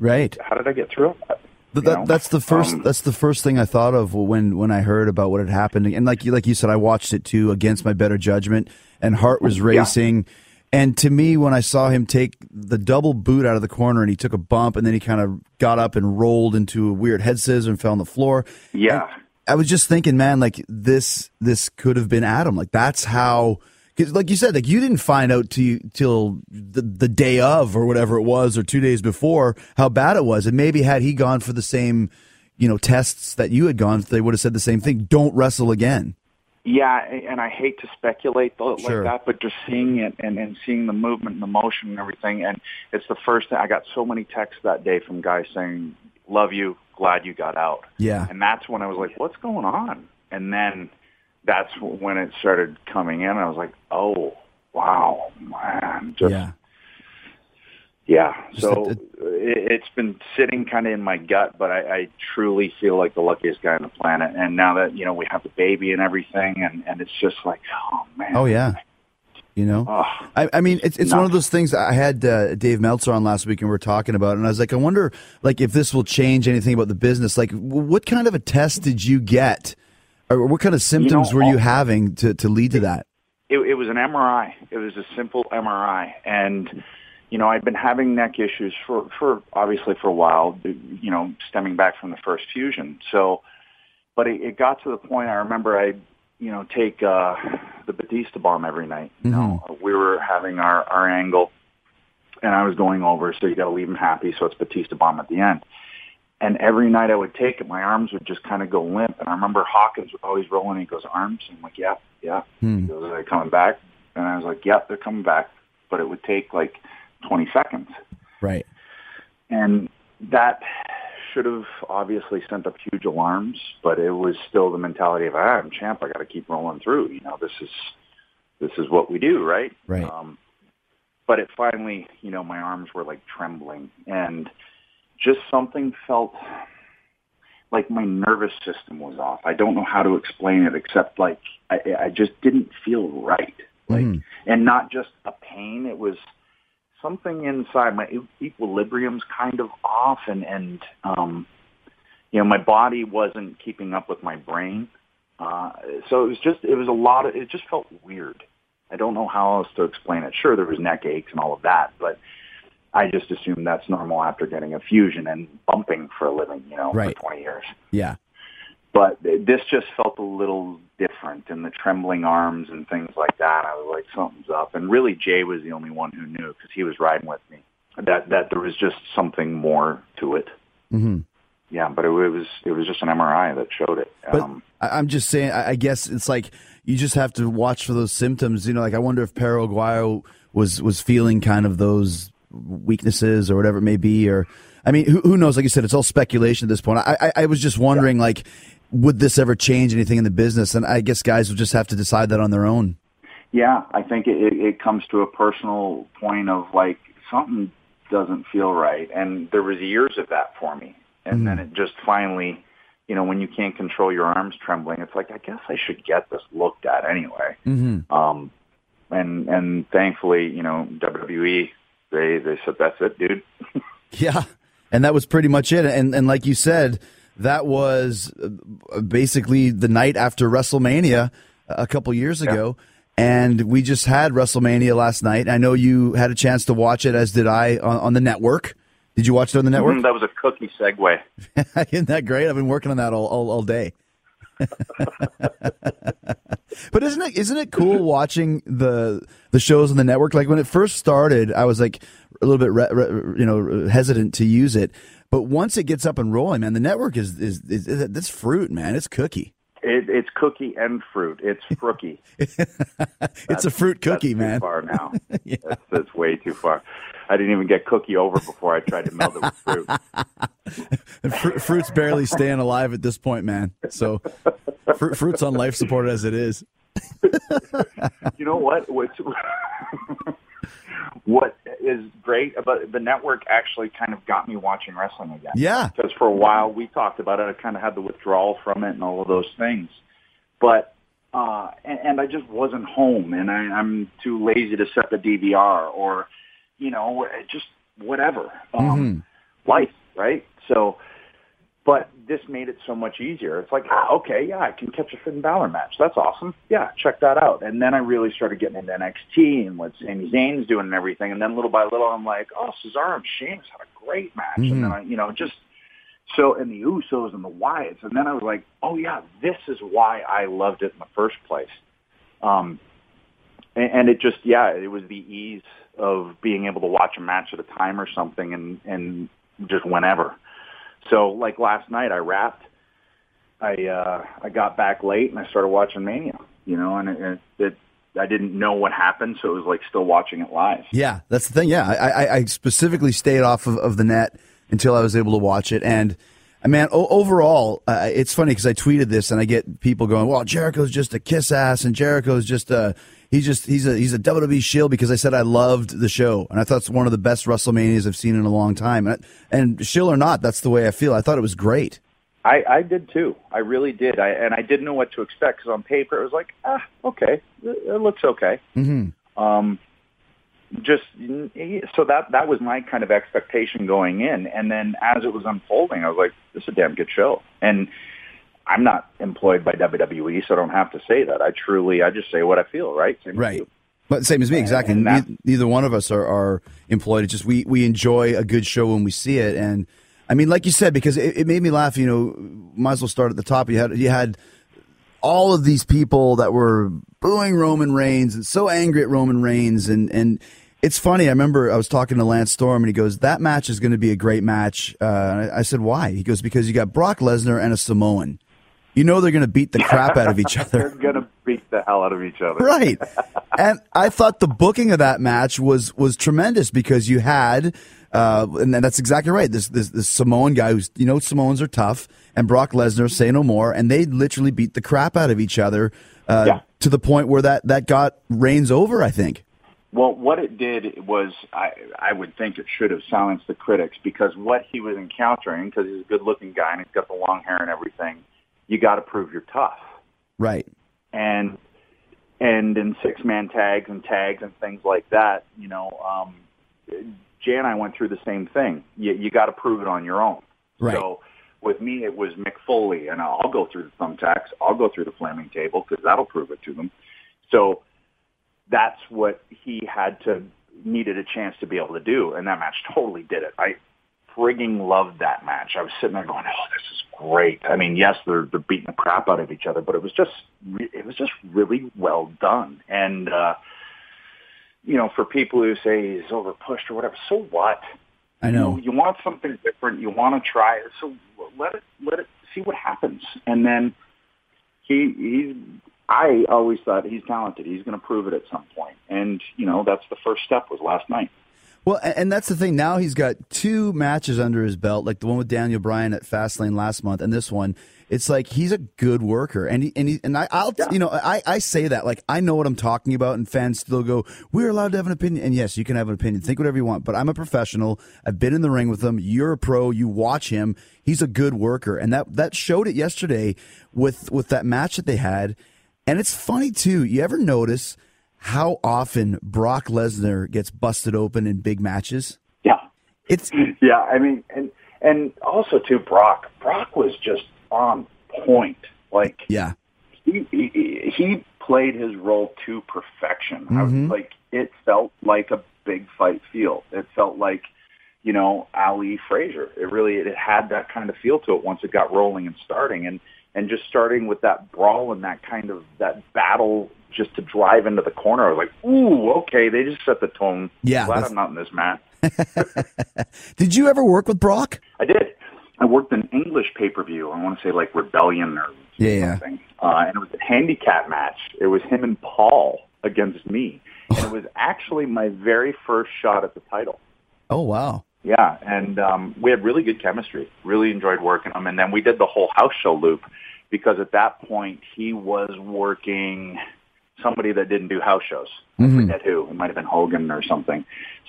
Right. How did I get through? Th- that, know, that's the first. um, that's the first thing I thought of when when I heard about what had happened. And like you, like you said, I watched it too against my better judgment, and heart was racing. And to me, when I saw him take the double boot out of the corner, and he took a bump, and then he kind of got up and rolled into a weird head scissor and fell on the floor. Yeah. I was just thinking, man, like this this could have been Adam. Like that's how. Cause like you said, like you didn't find out till till the, the day of or whatever it was, or two days before, how bad it was. And maybe had he gone for the same, you know, tests that you had gone, they would have said the same thing. Don't wrestle again. Yeah, and I hate to speculate though, Sure. like that, but just seeing it and, and seeing the movement and the motion and everything, and it's the first thing I got so many texts that day from guys saying, "Love you, glad you got out," Yeah. and that's when I was like, "What's going on?" And then that's when it started coming in. I was like, "Oh, wow, man!" Just yeah. Yeah. So it, it's been sitting kind of in my gut, but I, I truly feel like the luckiest guy on the planet. And now that you know we have the baby and everything, and and it's just like, oh man. Oh yeah. You know. Oh, I, I mean, it's it's one of those things. I had uh, Dave Meltzer on last week, and we are talking about, it, and I was like, I wonder, like, if this will change anything about the business. Like, what kind of a test did you get, or what kind of symptoms were you having to to lead to that? it, it was an MRI. It was a simple MRI, and you know I'd been having neck issues for for obviously for a while. You know, stemming back from the first fusion. So, but it, it got to the point. I remember I, you know, take uh, the Batista bomb every night. You know, we were having our our angle, and I was going over. So you got to leave him happy. So it's Batista bomb at the end. And every night I would take it, my arms would just kind of go limp. And I remember Hawkins would always roll in. He goes, "Arms." I'm like, "Yeah, yeah." Hmm. He goes, "Are they coming back?" And I was like, "Yep, they're coming back." But it would take like 20 seconds, Right. and that should have obviously sent up huge alarms. But it was still the mentality of, "Ah, I'm champ. I got to keep rolling through." You know, this is this is what we do, right? Right. Um, but it finally, you know, my arms were like trembling, and just something felt like my nervous system was off. I don't know how to explain it except like I, I just didn't feel right. Like, Mhm. and not just a pain. It was something inside my e- equilibrium's kind of off, and and um, you know, my body wasn't keeping up with my brain. Uh, so it was just, it was a lot of, it just felt weird. I don't know how else to explain it. Sure, there was neck aches and all of that, but I just assumed that's normal after getting a fusion and bumping for a living, you know, Right. for 20 years. Yeah. But this just felt a little different, and the trembling arms and things like that. I was like, something's up. And really, Jay was the only one who knew because he was riding with me. That that there was just something more to it. hmm Yeah, but it, was it was just an MRI that showed it. But Um, I'm just saying. I, guess it's like you just have to watch for those symptoms. You know, like I wonder if Perro Aguayo was was feeling kind of those weaknesses or whatever it may be. Or I mean, who, who knows? Like you said, it's all speculation at this point. I I, I was just wondering, like, would this ever change anything in the business? And I guess guys will just have to decide that on their own. Yeah, I think it, it, comes to a personal point of like something doesn't feel right, and there was years of that for me, and then it just finally, you know, when you can't control your arms trembling, it's like I guess I should get this looked at anyway. Mm-hmm. Um, and and thankfully, you know, WWE they they said that's it, dude. <laughs> Yeah, and that was pretty much it. And and like you said, that was uh, basically the night after WrestleMania a couple years ago. And we just had WrestleMania last night. I know you had a chance to watch it, as did I, on, on the network. Did you watch it on the network? Mm, that was a cookie segue. <laughs> Isn't that great? I've been working on that all, all, all day. <laughs> but isn't it isn't it cool <laughs> watching the the shows on the network? Like when it first started, I was like a little bit re, re, you know hesitant to use it, but once it gets up and rolling, man, the network is is, is, is that's fruit, man. It's cookie. It, it's cookie and fruit. It's frookie. <laughs> It's a fruit cookie, that's man. Too far now. <laughs> that's, that's way too far. I didn't even get cookie over before I tried to melt it with fruit. <laughs> Fr- fruit's barely staying alive at this point, man. So fr- fruit's on life support as it is. You know what? What's, what is great about the network actually kind of got me watching wrestling again. Yeah. Because for a while we talked about it, I kind of had the withdrawal from it and all of those things. But uh, and, and I just wasn't home, and I, I'm too lazy to set the DVR or, you know, just whatever. Um, life, right? So, but this made it so much easier. It's like, ah, okay, yeah, I can catch a Finn Balor match. That's awesome. Yeah, check that out. And then I really started getting into NXT and what Sami Zayn's doing and everything. And then little by little, I'm like, oh, Cesaro and Sheamus had a great match. Mm-hmm. And then I, you know, just so and the Usos and the Wyatts. And then I was like, oh yeah, this is why I loved it in the first place. Um, and, and it just, yeah, it was the ease of being able to watch a match at a time or something, and and just whenever. So like last night, I wrapped. I uh, I got back late and I started watching Mania. You know, and it, it I didn't know what happened, so it was like still watching it live. Yeah, that's the thing. Yeah, I, I, I specifically stayed off of, of the net until I was able to watch it, and uh, man, o- overall, uh, it's funny because I tweeted this and I get people going, "Well, Jericho's just a kiss ass," and Jericho's just a he's just he's a he's a WWE shield because I said I loved the show and I thought it's one of the best WrestleManias I've seen in a long time. And, and shield or not, that's the way I feel. I thought it was great. I, I did too. I really did. I and I didn't know what to expect because on paper it was like, ah, okay, it, it looks okay. Mm-hmm. Um, just so that that was my kind of expectation going in, and then as it was unfolding, I was like, this is a damn good show. And I'm not employed by WWE, so I don't have to say that. I truly, I just say what I feel. Right. Same Right. you. But same as me, exactly. That- neither, neither one of us are, are employed. It's just we, we enjoy a good show when we see it. And I mean, like you said, because it, it made me laugh. You know, might as well start at the top. You had you had all of these people that were booing Roman Reigns and so angry at Roman Reigns, and and it's funny. I remember I was talking to Lance Storm, and he goes, "That match is going to be a great match." Uh, and I, I said, "Why?" He goes, "Because you got Brock Lesnar and a Samoan. You know they're going to beat the <laughs> crap out of each other. They're gonna beat the hell out of each other. right <laughs> and i thought the booking of that match was was tremendous because you had uh and that's exactly right this this, this samoan guy who's you know samoans are tough and brock lesnar say no more and they literally beat the crap out of each other uh Yeah. to the point where that that got reigns over i think Well, what it did was, I, I would think it should have silenced the critics because what he was encountering, because he's a good-looking guy and he's got the long hair and everything, you got to prove you're tough. right And and in six-man tags and tags and things like that, you know, um, Jay and I went through the same thing. You, you got to prove it on your own. Right. So with me, it was Mick Foley, and I'll go through the thumbtacks. I'll go through the flaming table because that'll prove it to them. So that's what he had to needed a chance to be able to do, and that match <laughs> totally did it. I frigging loved that match. I was sitting there going, "Oh, this is great." I mean, yes, they're they're beating the crap out of each other, but it was just re- it was just really well done. And uh, you know, for people who say he's over pushed or whatever, so what? i know You, you want something different. You want to try it. So let it let it see what happens. And then he he's. I always thought he's talented. He's going to prove it at some point. And you know that's the first step was last night. Well, and that's the thing. Now he's got two matches under his belt, like the one with Daniel Bryan at Fastlane last month, and this one. It's like he's a good worker, and he, and he, and I, I'll you know I, I say that like I know what I'm talking about, and fans still go, "We're allowed to have an opinion," and yes, you can have an opinion, think whatever you want, but I'm a professional. I've been in the ring with him. You're a pro. You watch him. He's a good worker, and that that showed it yesterday with with that match that they had. And it's funny too. You ever notice how often Brock Lesnar gets busted open in big matches? Yeah. It's <laughs> Yeah, I mean, and and also too, Brock. Brock was just on point. Like yeah, he he, he played his role to perfection. I was Mhm. like it felt like a big fight feel. It felt like you know Ali Frazier. It really it had that kind of feel to it once it got rolling and starting and and just starting with that brawl and that kind of that battle just to drive into the corner. I was like, ooh, okay, they just set the tone. Yeah, glad that's- I'm not in this match. <laughs> Did you ever work with Brock? I did. I worked an English pay per view. I want to say like Rebellion or Yeah, yeah. something. Uh, and it was a handicap match. It was him and Paul against me. And it was <laughs> actually my very first shot at the title. Oh wow. Yeah, and um, we had really good chemistry. Really enjoyed working him. And then we did the whole house show loop because at that point he was working somebody that didn't do house shows. I forget who. It might have been Hogan or something.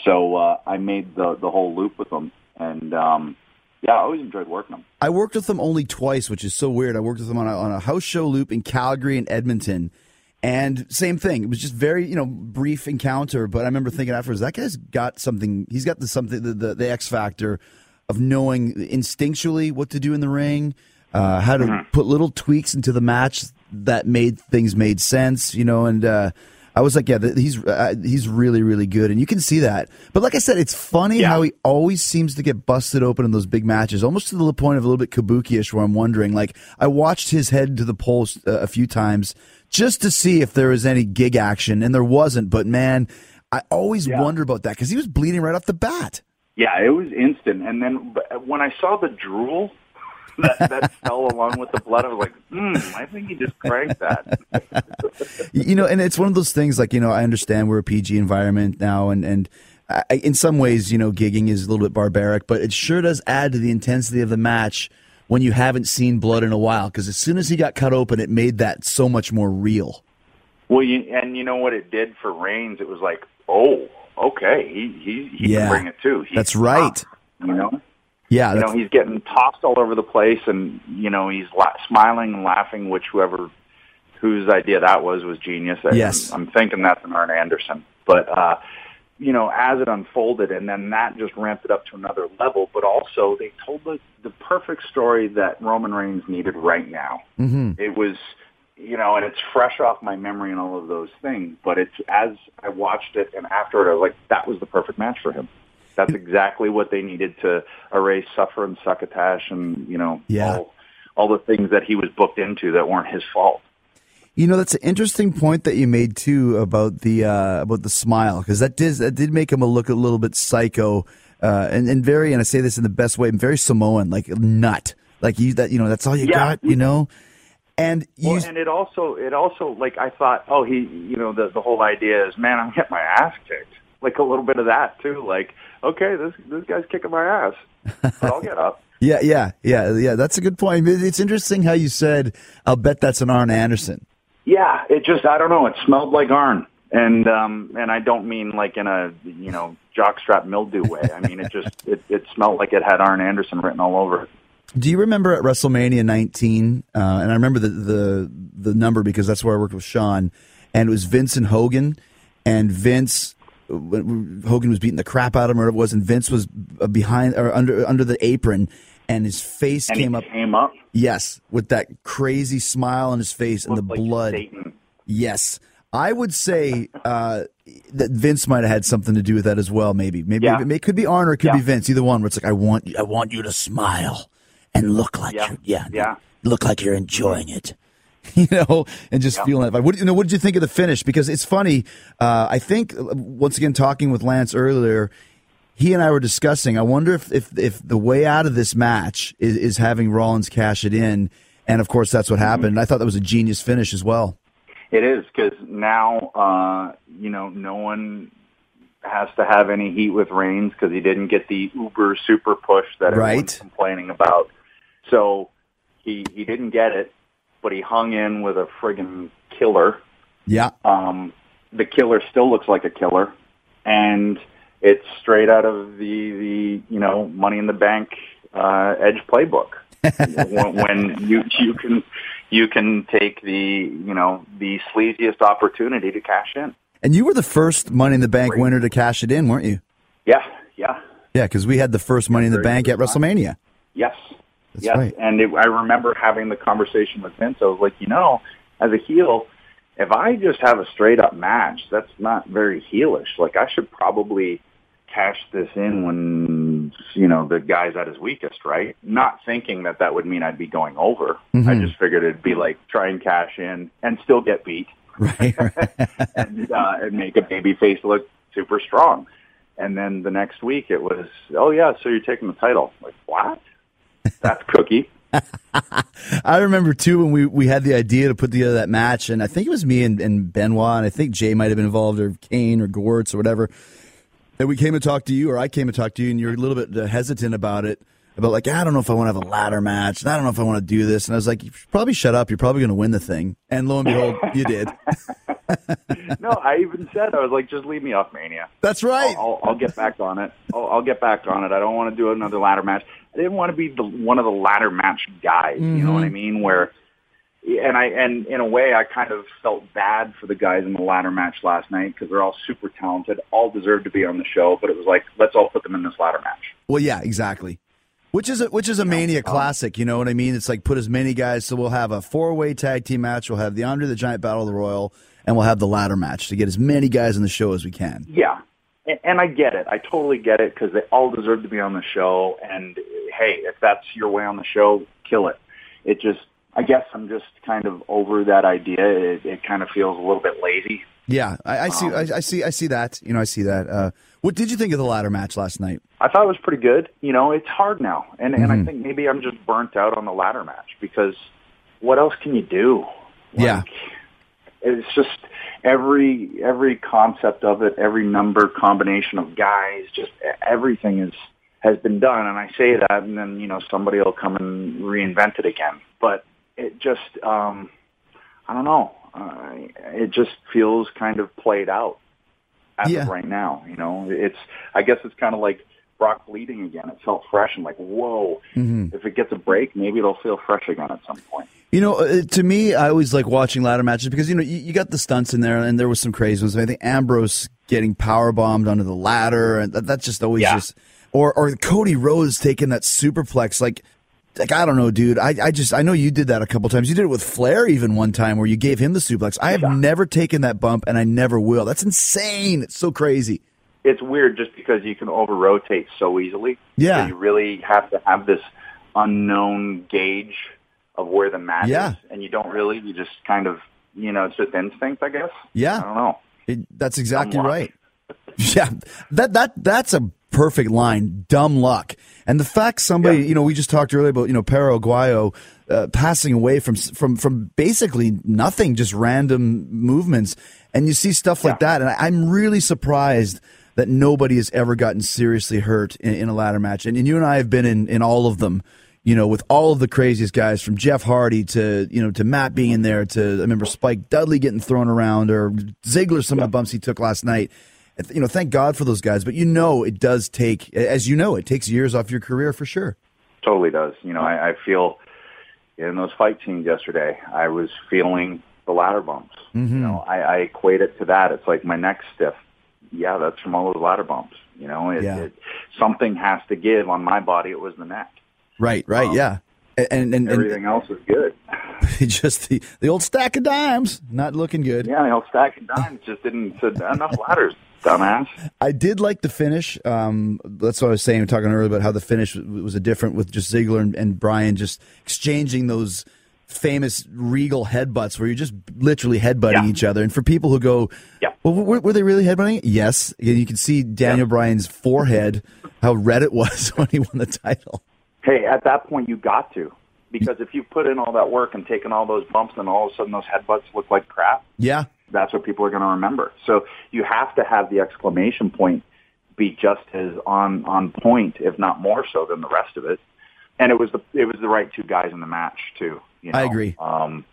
So uh, I made the the whole loop with them, and um, yeah, I always enjoyed working them. I worked with them only twice, which is so weird. I worked with them on a, on a house show loop in Calgary and Edmonton. And same thing. It was just very, you know, brief encounter. But I remember thinking afterwards, that guy's got something. He's got the something, the, the, the X factor of knowing instinctually what to do in the ring, uh, how to put little tweaks into the match that made things made sense, you know, and uh, I was like, yeah, th- he's uh, he's really really good, and you can see that. But like I said, it's funny Yeah. how he always seems to get busted open in those big matches, almost to the point of a little bit kabuki-ish, where I'm wondering, like, I watched his head to the post uh, a few times just to see if there was any gig action, and there wasn't. But man, I always Yeah. wonder about that because he was bleeding right off the bat. Yeah, it was instant. And then when I saw the drool that, that fell along with the blood, I was like, hmm, I think he just cranked that. You know, and it's one of those things. Like you know, I understand we're a PG environment now, and and I, in some ways, you know, gigging is a little bit barbaric, but it sure does add to the intensity of the match when you haven't seen blood in a while. Because as soon as he got cut open, it made that so much more real. Well, you, and you know what it did for Reigns? It was like, oh, okay, he he, he Yeah. can bring it too. He's That's right. You know, Yeah, you know, he's getting tossed all over the place, and you know, he's la- smiling and laughing. Which whoever whose idea that was was genius. I- Yes. I'm, I'm thinking that's an Arn Anderson, but. uh you know, as it unfolded, and then that just ramped it up to another level. But also, they told the the perfect story that Roman Reigns needed right now. Mhm. It was, you know, and it's fresh off my memory and all of those things. But it's as I watched it and afterward, I was like, that was the perfect match for him. That's exactly what they needed to erase suffer and succotash, and you know, Yeah. all all the things that he was booked into that weren't his fault. You know, that's an interesting point that you made too about the uh, about the smile because that did that did make him a look a little bit psycho uh, and and very and I say this in the best way, very Samoan, like nut, like you that you know that's all you Yeah. got, you know. And you, Well, and it also, it also, like I thought, oh, he, you know, the the whole idea is, man, I'm getting my ass kicked. Like a little bit of that too. Like, okay, this this guy's kicking my ass, but I'll get up. <laughs> yeah, yeah, yeah, yeah. That's a good point. It's interesting how you said, "I'll bet that's an Arn Anderson." Yeah, it just, I don't know, it smelled like Arn, and um, and I don't mean like in a, you know, jockstrap mildew way. I mean, it just, <laughs> it, it smelled like it had Arn Anderson written all over it. Do you remember at WrestleMania 19? Uh, and I remember the, the the number because that's where I worked with Shawn, and it was Vince and Hogan, and Vince Hogan was beating the crap out of him, or it was, and Vince was behind or under under the apron, and his face And came he up. came up, Yes, with that crazy smile on his face and the like blood. Satan. Yes. I would say <laughs> uh, that Vince might have had something to do with that as well. Maybe, maybe Yeah. it, could be Arn or it could Yeah. be Vince. Either one. Where it's like, I want, I want you to smile and look like Yeah. you're, yeah, Yeah. look like you're enjoying it. <laughs> You know, and just feeling that. vibe. What you know? What did you think of the finish? Because it's funny. Uh, I think uh, once again, talking with Lance earlier, he and I were discussing. I wonder if if, if the way out of this match is, is having Rollins cash it in, and of course that's what happened. I thought that was a genius finish as well. It is because now, uh, you know, no one has to have any heat with Reigns because he didn't get the uber super push that everyone's Right. complaining about. So he he didn't get it, but he hung in with a friggin' killer. Yeah. Um, the killer still looks like a killer, and it's straight out of the the you know Money in the Bank uh, Edge playbook. <laughs> when, when you you can you can take the you know the sleaziest opportunity to cash in. And you were the first Money in the Bank winner to cash it in, weren't you? Yeah, yeah, Yeah, because we had the first Money in the Bank at. WrestleMania. yes, That's yes. right. And it, I remember having the conversation with Vince. I was like, you know, as a heel, if I just have a straight up match, that's not very heelish. Like I should probably cash this in when you know the guy's at his weakest, right? Not thinking that that would mean I'd be going over. I just figured it'd be like try and cash in and still get beat. Right. <laughs> and, uh, and make a baby face look super strong. And then the next week it was, oh yeah, so you're taking the title. Like what? That's cookie. <laughs> I remember too when we, we had the idea to put together that match, and I think it was me and, and Benoit, and I think Jay might have been involved, or Kane, or Gortz, or whatever. And we came to talk to you, or I came to talk to you, and you're a little bit uh, hesitant about it, about like I don't know if I want to have a ladder match, and I don't know if I want to do this. And I was like, you should probably shut up. You're probably going to win the thing. And lo and behold, <laughs> you did. No, I even said I was like, just leave me off Mania. That's right. I'll, I'll, I'll get back on it. I'll, I'll get back on it. I don't want to do another ladder match. I didn't want to be the, one of the ladder match guys. You know what I mm-hmm. mean? Where, and I and in a way, I kind of felt bad for the guys in the ladder match last night because they're all super talented, all deserve to be on the show. But it was like, let's all put them in this ladder match. Well, yeah, exactly. Which is a, which is a Mania um, classic, you know what I mean? It's like put as many guys. So we'll have a four way tag team match. We'll have the Andre the Giant Battle of the Royal, and we'll have the ladder match to get as many guys on the show as we can. Yeah, and, and I get it. I totally get it because they all deserve to be on the show. And hey, if that's your way on the show, kill it. It just, I guess, I'm just kind of over that idea. It, it kind of feels a little bit lazy. Yeah, I, I see. I, I see. I see that. You know, I see that. Uh, what did you think of the ladder match last night? I thought it was pretty good. You know, it's hard now, and and Mm-hmm. I think maybe I'm just burnt out on the ladder match because what else can you do? Yeah. it's just every every concept of it, every number combination of guys, just everything is has been done. And I say that, and then you know somebody will come and reinvent it again. But it just, um, I don't know. Uh, it just feels kind of played out as Yeah. of right now. You know, it's I guess it's kind of like Brock bleeding again. It felt fresh and like whoa. If it gets a break, maybe it'll feel fresh again at some point. You know, uh, to me, I always like watching ladder matches because you know you, you got the stunts in there, and there was some crazy ones. I think Ambrose getting power bombed onto the ladder, and that, that's just always Yeah. just. Or or Cody Rhodes taking that superplex, like like I don't know, dude. I I just I know you did that a couple times. You did it with Flair even one time where you gave him the suplex. I have never taken that bump, and I never will. That's insane. It's so crazy. it's weird just because you can over rotate so easily. Yeah. So you really have to have this unknown gauge of where the match Yeah. is, and you don't really. You just kind of, you know, it's just instinct, I guess. Yeah. I don't know. It, that's exactly right. <laughs> Yeah, that that that's a perfect line. Dumb luck, and the fact somebody, Yeah. you know, we just talked earlier about you know Perro Aguayo uh, passing away from from from basically nothing, just random movements, and you see stuff like that, and I, I'm really surprised that nobody has ever gotten seriously hurt in, in a ladder match, and, and you and I have been in in all of them. You know, with all of the craziest guys from Jeff Hardy to you know to Matt being in there to I remember Spike Dudley getting thrown around or Ziggler some of the bumps he took last night. You know, thank God for those guys, but you know it does take, as you know, it takes years off your career for sure. Totally does. You know, I, I feel in those fight scenes yesterday, I was feeling the ladder bumps. You mm-hmm. know, I, I equate it to that. It's like my neck's stiff. Yeah, that's from all those ladder bumps. You know, it, Yeah. it, something has to give on my body. It was the neck. Right, right, um, yeah. And and, and, Everything else is good. <laughs> just the, the old stack of dimes not looking good. Yeah, the old stack of dimes just didn't enough ladders, dumbass. I did like the finish. Um, that's what I was saying, talking earlier about how the finish was, a different with just Ziggler and, and Bryan just exchanging those famous regal headbutts where you're just literally headbutting Yeah. each other. And for people who go, Yeah. well, were, were they really headbutting? Yes. You you can see Daniel Bryan's forehead, how red it was <laughs> when he won the title. Hey, at that point you got to. Because if you put in all that work and taken all those bumps and all of a sudden those headbutts look like crap, Yeah. That's what people are going to remember. So you have to have the exclamation point be just as on on point, if not more so than the rest of it. And it was the it was the right two guys in the match too. You know? I agree. Um,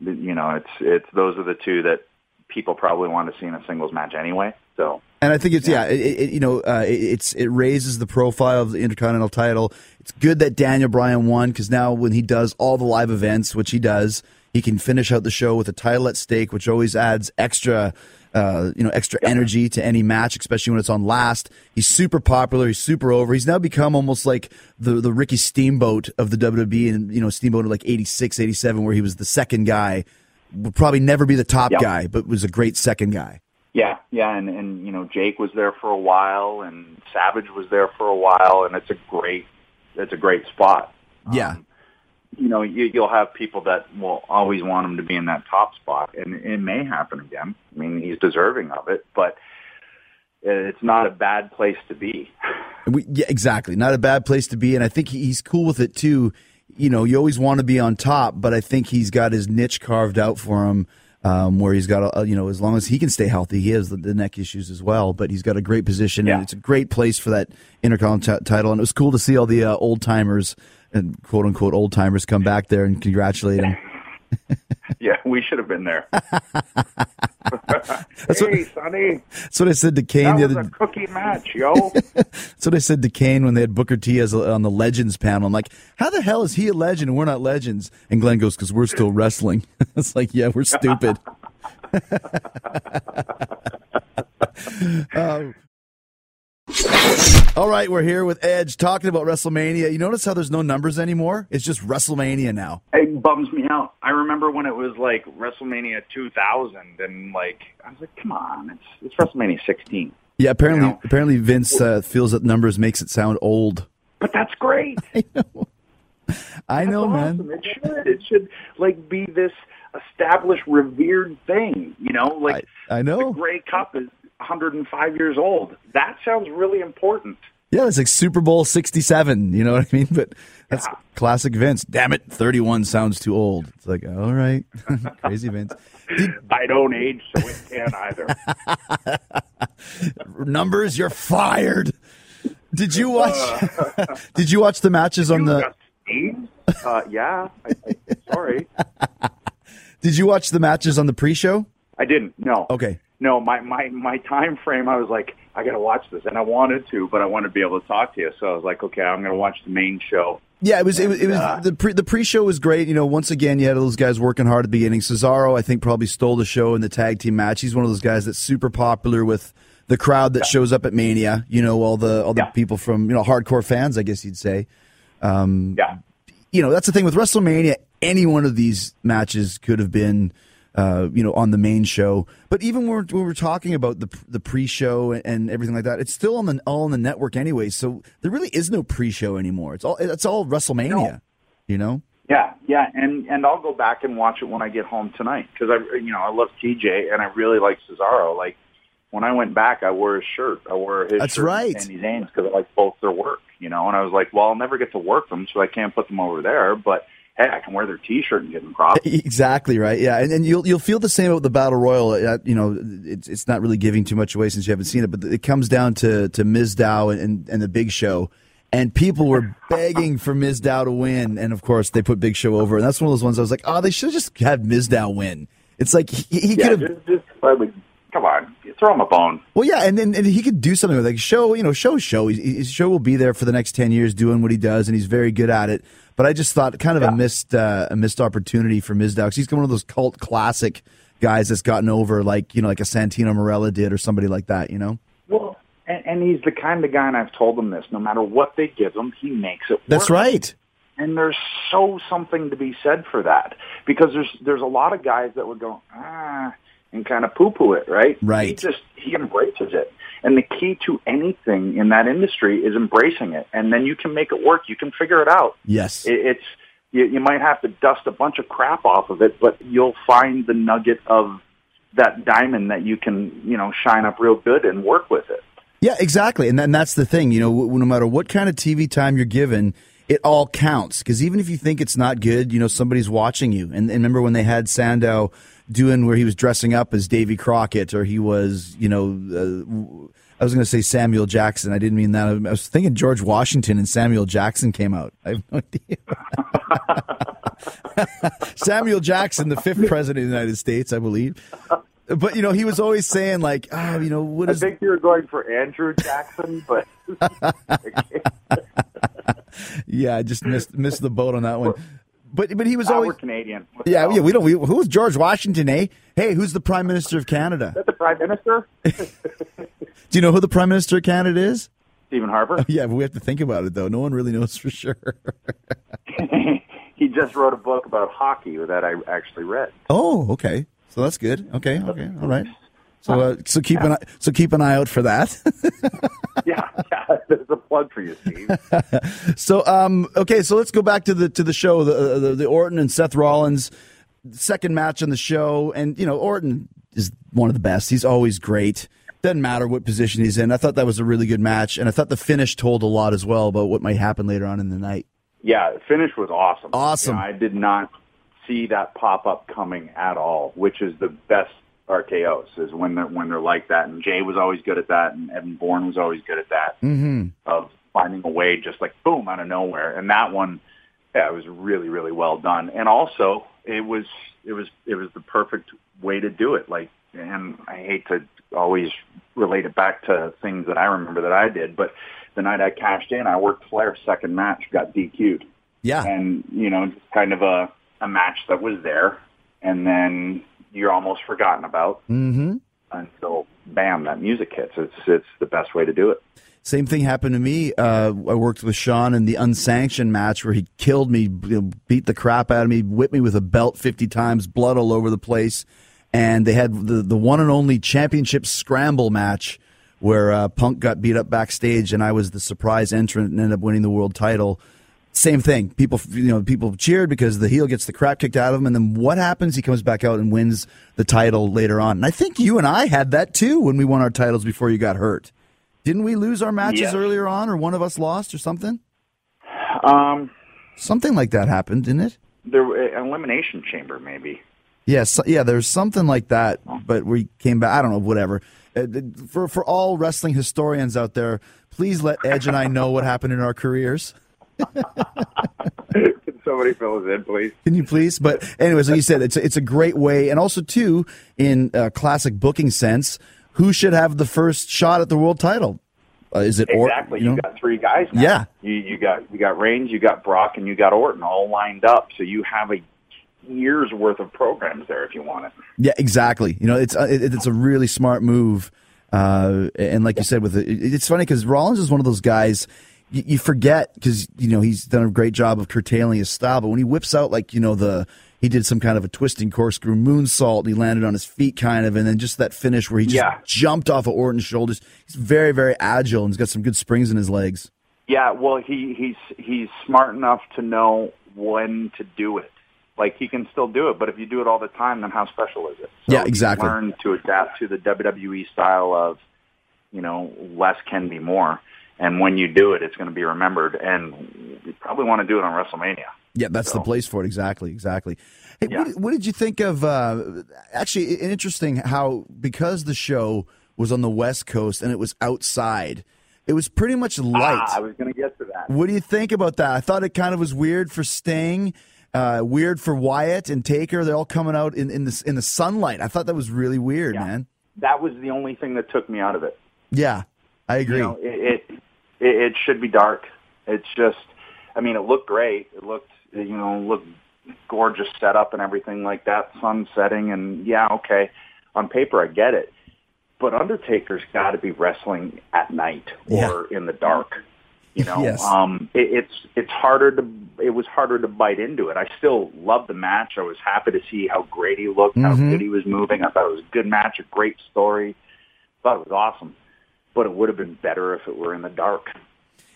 you know, it's it's those are the two that people probably want to see in a singles match anyway. So And I think it's yeah, it, it, you know, uh, it, it's it raises the profile of the Intercontinental title. It's good that Daniel Bryan won because now when he does all the live events, which he does, he can finish out the show with a title at stake, which always adds extra, uh, you know, extra energy to any match, especially when it's on last. He's super popular. He's super over. He's now become almost like the the Ricky Steamboat of the WWE, and you know, Steamboat of like 86, 87, where he was the second guy. Would probably never be the top guy, but was a great second guy. Yeah, yeah, and and you know Jake was there for a while, and Savage was there for a while, and it's a great, it's a great spot. Yeah. You know, you, you'll have people that will always want him to be in that top spot, and it may happen again. I mean, he's deserving of it, but it's not a bad place to be. <laughs> We, yeah, exactly. Not a bad place to be, and I think he, he's cool with it too. You know, you always want to be on top, but I think he's got his niche carved out for him, um, where he's got a, you know, as long as he can stay healthy, he has the, the neck issues as well. But he's got a great position, Yeah. and it's a great place for that Intercontinental t- title. And it was cool to see all the uh, old timers and quote unquote old timers come back there and congratulate him. <laughs> yeah, we should have been there. <laughs> hey, Sonny, That's what I said to Kane that the was other. a cookie match, yo. <laughs> That's what I said to Kane when they had Booker T as a, on the Legends panel. I'm like, how the hell is he a legend and we're not legends? And Glenn goes, because we're still wrestling. it's like, yeah, we're stupid. Um, All right, we're here with Edge talking about WrestleMania. You notice how there's no numbers anymore? It's just WrestleMania now. It bums me out. I remember when it was like WrestleMania 2000, and like I was like, come on, it's it's WrestleMania 16. Yeah, apparently, You know? apparently Vince uh, feels that numbers makes it sound old. But that's great. <laughs> I know, I know, That's man. It should. It should like be this established, revered thing. You know, like I, I the know. Grey Cup is 105 years old. That sounds really important. Yeah, it's like Super Bowl 67, you know what I mean? <laughs> But that's Yeah. classic Vince. Damn it, 31 sounds too old. It's like, all right, <laughs> crazy Vince. <laughs> I don't age, so it can't either. Numbers, you're fired. Did you watch? did you watch the matches on the? Uh, yeah. I, I, sorry, Did you watch the matches on the pre-show? I didn't. No. Okay. No, my my my time frame. I was like, I got to watch this, and I wanted to, but I wanted to be able to talk to you. So I was like, okay, I'm going to watch the main show. Yeah, it was. It was. It was uh, the pre the pre-show was great. You know, once again, you had those guys working hard at the beginning. Cesaro, I think, probably stole the show in the tag team match. He's one of those guys that's super popular with the crowd that shows up at Mania. You know, all the all the Yeah. people from you know hardcore fans, I guess you'd say. Yeah. you know, that's the thing with WrestleMania. Any one of these matches could have been, uh, you know, on the main show. But even when we're, when we're talking about the the pre-show and everything like that, it's still on the all on the network anyway. So there really is no pre-show anymore. It's all it's all WrestleMania. No. You know. Yeah, yeah, and and I'll go back and watch it when I get home tonight because I, you know, I love TJ and I really like Cesaro. Like when I went back, I wore his shirt. I wore his That's shirt right. and Sami Zayn's because I like both their work, you know. And I was like, well, I'll never get to work them, so I can't put them over there. But hey, I can wear their T-shirt and get them props. <laughs> Exactly right. Yeah, and, and you'll you'll feel the same about the battle royal. Uh, you know, it's it's not really giving too much away since you haven't seen it, but it comes down to to Mizdow and, and, the Big Show, and people were begging for Mizdow to win, and of course they put Big Show over, and that's one of those ones I was like, oh, they should have just had Mizdow win. It's like he, he Yeah, could have. just, just come on, throw him a bone. Well, yeah, and, and and he could do something with like show, you know, show show. He- His show will be there for the next ten years doing what he does, and he's very good at it. But I just thought kind of a missed uh, a missed opportunity for Mizdow. he's one of those cult classic guys that's gotten over like you know like a Santino Marella did or somebody like that. You know, Well, and, and he's the kind of guy, and I've told him this: no matter what they give him, he makes it. that's work. right. And there's so something to be said for that because there's there's a lot of guys that would go ah and kind of poo poo it, right? Right. He just he embraces it. And the key to anything in that industry is embracing it, and then you can make it work. You can figure it out. Yes, It, it's you, you might have to dust a bunch of crap off of it, but you'll find the nugget of that diamond that you can you know shine up real good and work with it. yeah, exactly. And then that's the thing. You know, w- no matter what kind of TV time you're given. It all counts because even if you think it's not good, you know somebody's watching you. And, and remember when they had Sandow doing where he was dressing up as Davy Crockett, or he was, you know, uh, I was going to say Samuel Jackson. I didn't mean that. I was thinking George Washington and Samuel Jackson came out. I have no idea. <laughs> Samuel Jackson, the fifth president of the United States, I believe. But you know, he was always saying like, ah, you know, what I is think you were going for Andrew Jackson, but <laughs> <laughs> Yeah, I just missed missed the boat on that one. But but he was Ah, always Canadian. Yeah yeah we don't we, who's George Washington eh? Hey, who's the Prime Minister of Canada? Is that the Prime Minister? <laughs> Do you know who the Prime Minister of Canada is? Stephen Harper. <laughs> Yeah, but we have to think about it though. No one really knows for sure. <laughs> he just wrote a book about hockey that I actually read. Oh, okay. So that's good. Okay, okay, all right. So uh, so keep an eye, so keep an eye out for that. <laughs> Yeah, yeah. There's a plug for you, Steve. <laughs> so um okay, so let's go back to the to the show the the, the Orton and Seth Rollins second match on the show and you know Orton is one of the best. He's always great. Doesn't matter what position he's in. I thought that was a really good match and I thought the finish told a lot as well about what might happen later on in the night. Yeah, the finish was awesome. Awesome. Yeah, I did not see that pop up coming at all, which is the best RKOs is when they're when they're like that. And Jay was always good at that, and Evan Bourne was always good at that Mm-hmm. of finding a way, just like boom out of nowhere. And that one, yeah, it was really really well done. And also, it was it was it was the perfect way to do it. Like, and I hate to always relate it back to things that I remember that I did, but the night I cashed in, I worked Flair's second match, got DQ'd Yeah. and you know just kind of a a match that was there and then you're almost forgotten about Mm-hmm. until bam, that music hits. It's it's the best way to do it. Same thing happened to me. Uh, I worked with Shawn in the unsanctioned match where he killed me, beat the crap out of me, whipped me with a belt 50 times, blood all over the place. And they had the, the one and only championship scramble match where uh, Punk got beat up backstage and I was the surprise entrant and ended up winning the world title. Same thing. People, you know, people cheered because the heel gets the crap kicked out of him, and then what happens? He comes back out and wins the title later on. And I think you and I had that too when we won our titles before you got hurt. Didn't we lose our matches Yes. earlier on, or one of us lost, or something? Um, Something like that happened, didn't it? there an elimination chamber maybe. Yes, yeah, there's something like that, but we came back. I don't know, whatever. Uh, For for all wrestling historians out there, please let Edge and I know what happened in our careers. Can somebody fill us in, please? Can you please? But anyways, like you said, it's a, it's a great way, and also too, in uh, classic booking sense, who should have the first shot at the world title? Uh, is it Or- Exactly. you You, know? got three guys now. Yeah. You you got you got Reigns, you got Brock, and you got Orton all lined up. So you have a year's worth of programs there if you want it. Yeah, exactly. You know, it's uh, it, it's a really smart move. Uh, and like you said, with it, it's funny because Rollins is one of those guys you, you forget because you know he's done a great job of curtailing his style, but when he whips out like you know the he did some kind of a twisting corkscrew moonsault and he landed on his feet kind of, and then just that finish where he just Yeah. jumped off of Orton's shoulders. He's very very agile and he's got some good springs in his legs. Yeah, well, he he's he's smart enough to know when to do it. Like he can still do it, but if you do it all the time, then how special is it? So Yeah, exactly. Learn to adapt to the WWE style of, you know, less can be more. And when you do it, it's going to be remembered. And you probably want to do it on WrestleMania. Yeah, that's the place for it. Exactly, exactly. Hey, Yeah. what, what did you think of? Uh, actually, interesting how because the show was on the West Coast and it was outside, it was pretty much light. Ah, I was going to get to that. what do you think about that? I thought it kind of was weird for Sting, uh, weird for Wyatt and Taker. They're all coming out in, in the in the sunlight. I thought that was really weird, Yeah. man. That was the only thing that took me out of it. Yeah, I agree. You know, it, it it it should be dark. It's just, I mean, it looked great. It looked, you know, looked gorgeous setup and everything like that, sun setting, and yeah, okay, on paper I get it, but Undertaker's got to be wrestling at night or in the dark. You know, Yes. um, it, it's it's harder to it was harder to bite into it. I still loved the match. I was happy to see how great he looked, how Mhm. good he was moving. I thought it was a good match, a great story. Thought it was awesome but it would have been better if it were in the dark.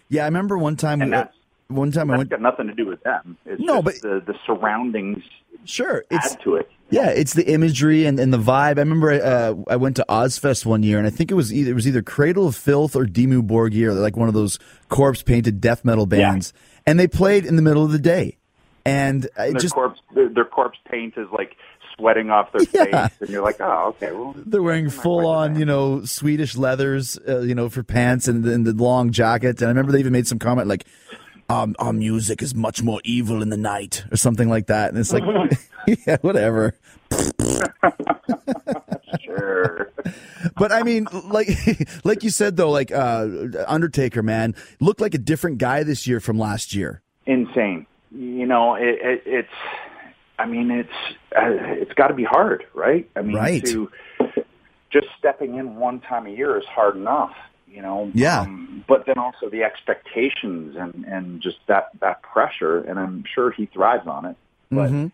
yeah, I remember one time. And that's- one time I went. got nothing to do with them. It's No, but the, the surroundings Sure, it's add to it. Yeah, it's the imagery and, and the vibe. I remember uh, I went to Ozzfest one year, and I think it was either it was either Cradle of Filth or Dimmu Borgir, like one of those corpse painted death metal bands, and they played in the middle of the day, and I Their just corpse, their, their corpse paint is like sweating off their <laughs> Yeah. face, and you're like, oh, okay. Well, they're wearing full on, you know, Swedish leathers, uh, you know, for pants and, and the long jacket. And I remember they even made some comment like, um, "Our music is much more evil in the night" or something like that. And it's like, <laughs> <laughs> yeah, whatever. sure. But I mean, like like you said though, like uh, Undertaker, man, looked like a different guy this year from last year. Insane. You know, it, it, it's. I mean, it's uh, it's got to be hard, right? I mean, Right. to just stepping in one time a year is hard enough. You know, Yeah. Um, but then also the expectations and and just that that pressure, and I'm sure he thrives on it. But Mhm.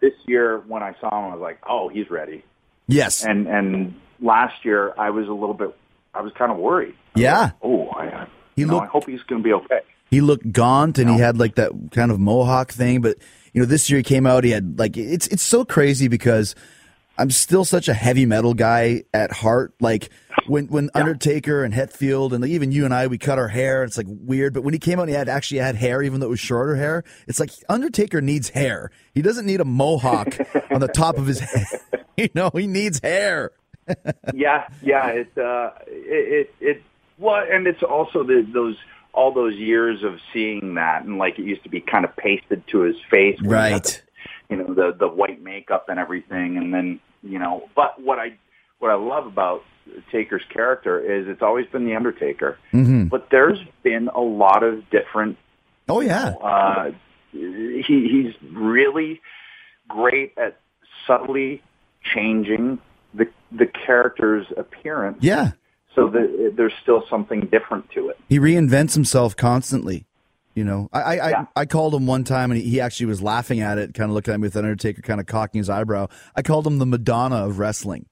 this year, when I saw him, I was like, oh, he's ready. Yes, And and last year, I was a little bit, I was kind of worried. yeah, Oh, I, He you know, I looked- hope he's going to be okay. he looked gaunt and he had like that kind of mohawk thing. But you know, this year he came out, he had like it's it's so crazy because I'm still such a heavy metal guy at heart. Like when when Undertaker and Hetfield and like, even you and I, we cut our hair. It's like weird. But when he came out, and he had actually had hair, even though it was shorter hair. It's like Undertaker needs hair. He doesn't need a mohawk on the top of his head. <laughs> You know, he needs hair. <laughs> yeah, yeah. It, uh, it, it, it, well, and it's also the, those, all those years of seeing that, and like it used to be kind of pasted to his face, when he had Right. the- you know, the the white makeup and everything, and then you know. But what I, what I love about Taker's character is it's always been the Undertaker, hmm but there's been a lot of different Oh yeah. uh, he he's really great at subtly changing the the character's appearance. Yeah. So that there's still something different to it. He reinvents himself constantly. You know, I I, Yeah. I, I called him one time and he, actually was laughing at it, kind of looking at me with an Undertaker, kind of cocking his eyebrow. I called him the Madonna of wrestling.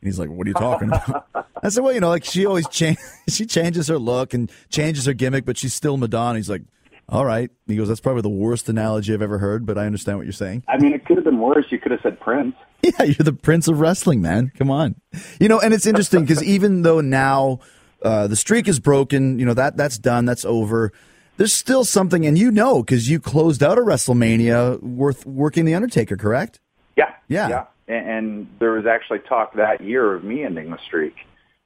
And he's like, "What are you talking about?" <laughs> I said, "Well, you know, like she always change, <laughs> she changes her look and changes her gimmick, but she's still Madonna." He's like, "All right." He goes, "That's probably the worst analogy I've ever heard, but I understand what you're saying." I mean, it could worse. You could have said Prince. <laughs> Yeah, you're the prince of wrestling, man. Come on. You know, and it's interesting because even though now uh, the streak is broken, you know that that's done, that's over. There's still something, and you know, because you closed out a WrestleMania worth working the Undertaker, correct? Yeah, Yeah. yeah. And, and there was actually talk that year of me ending the streak.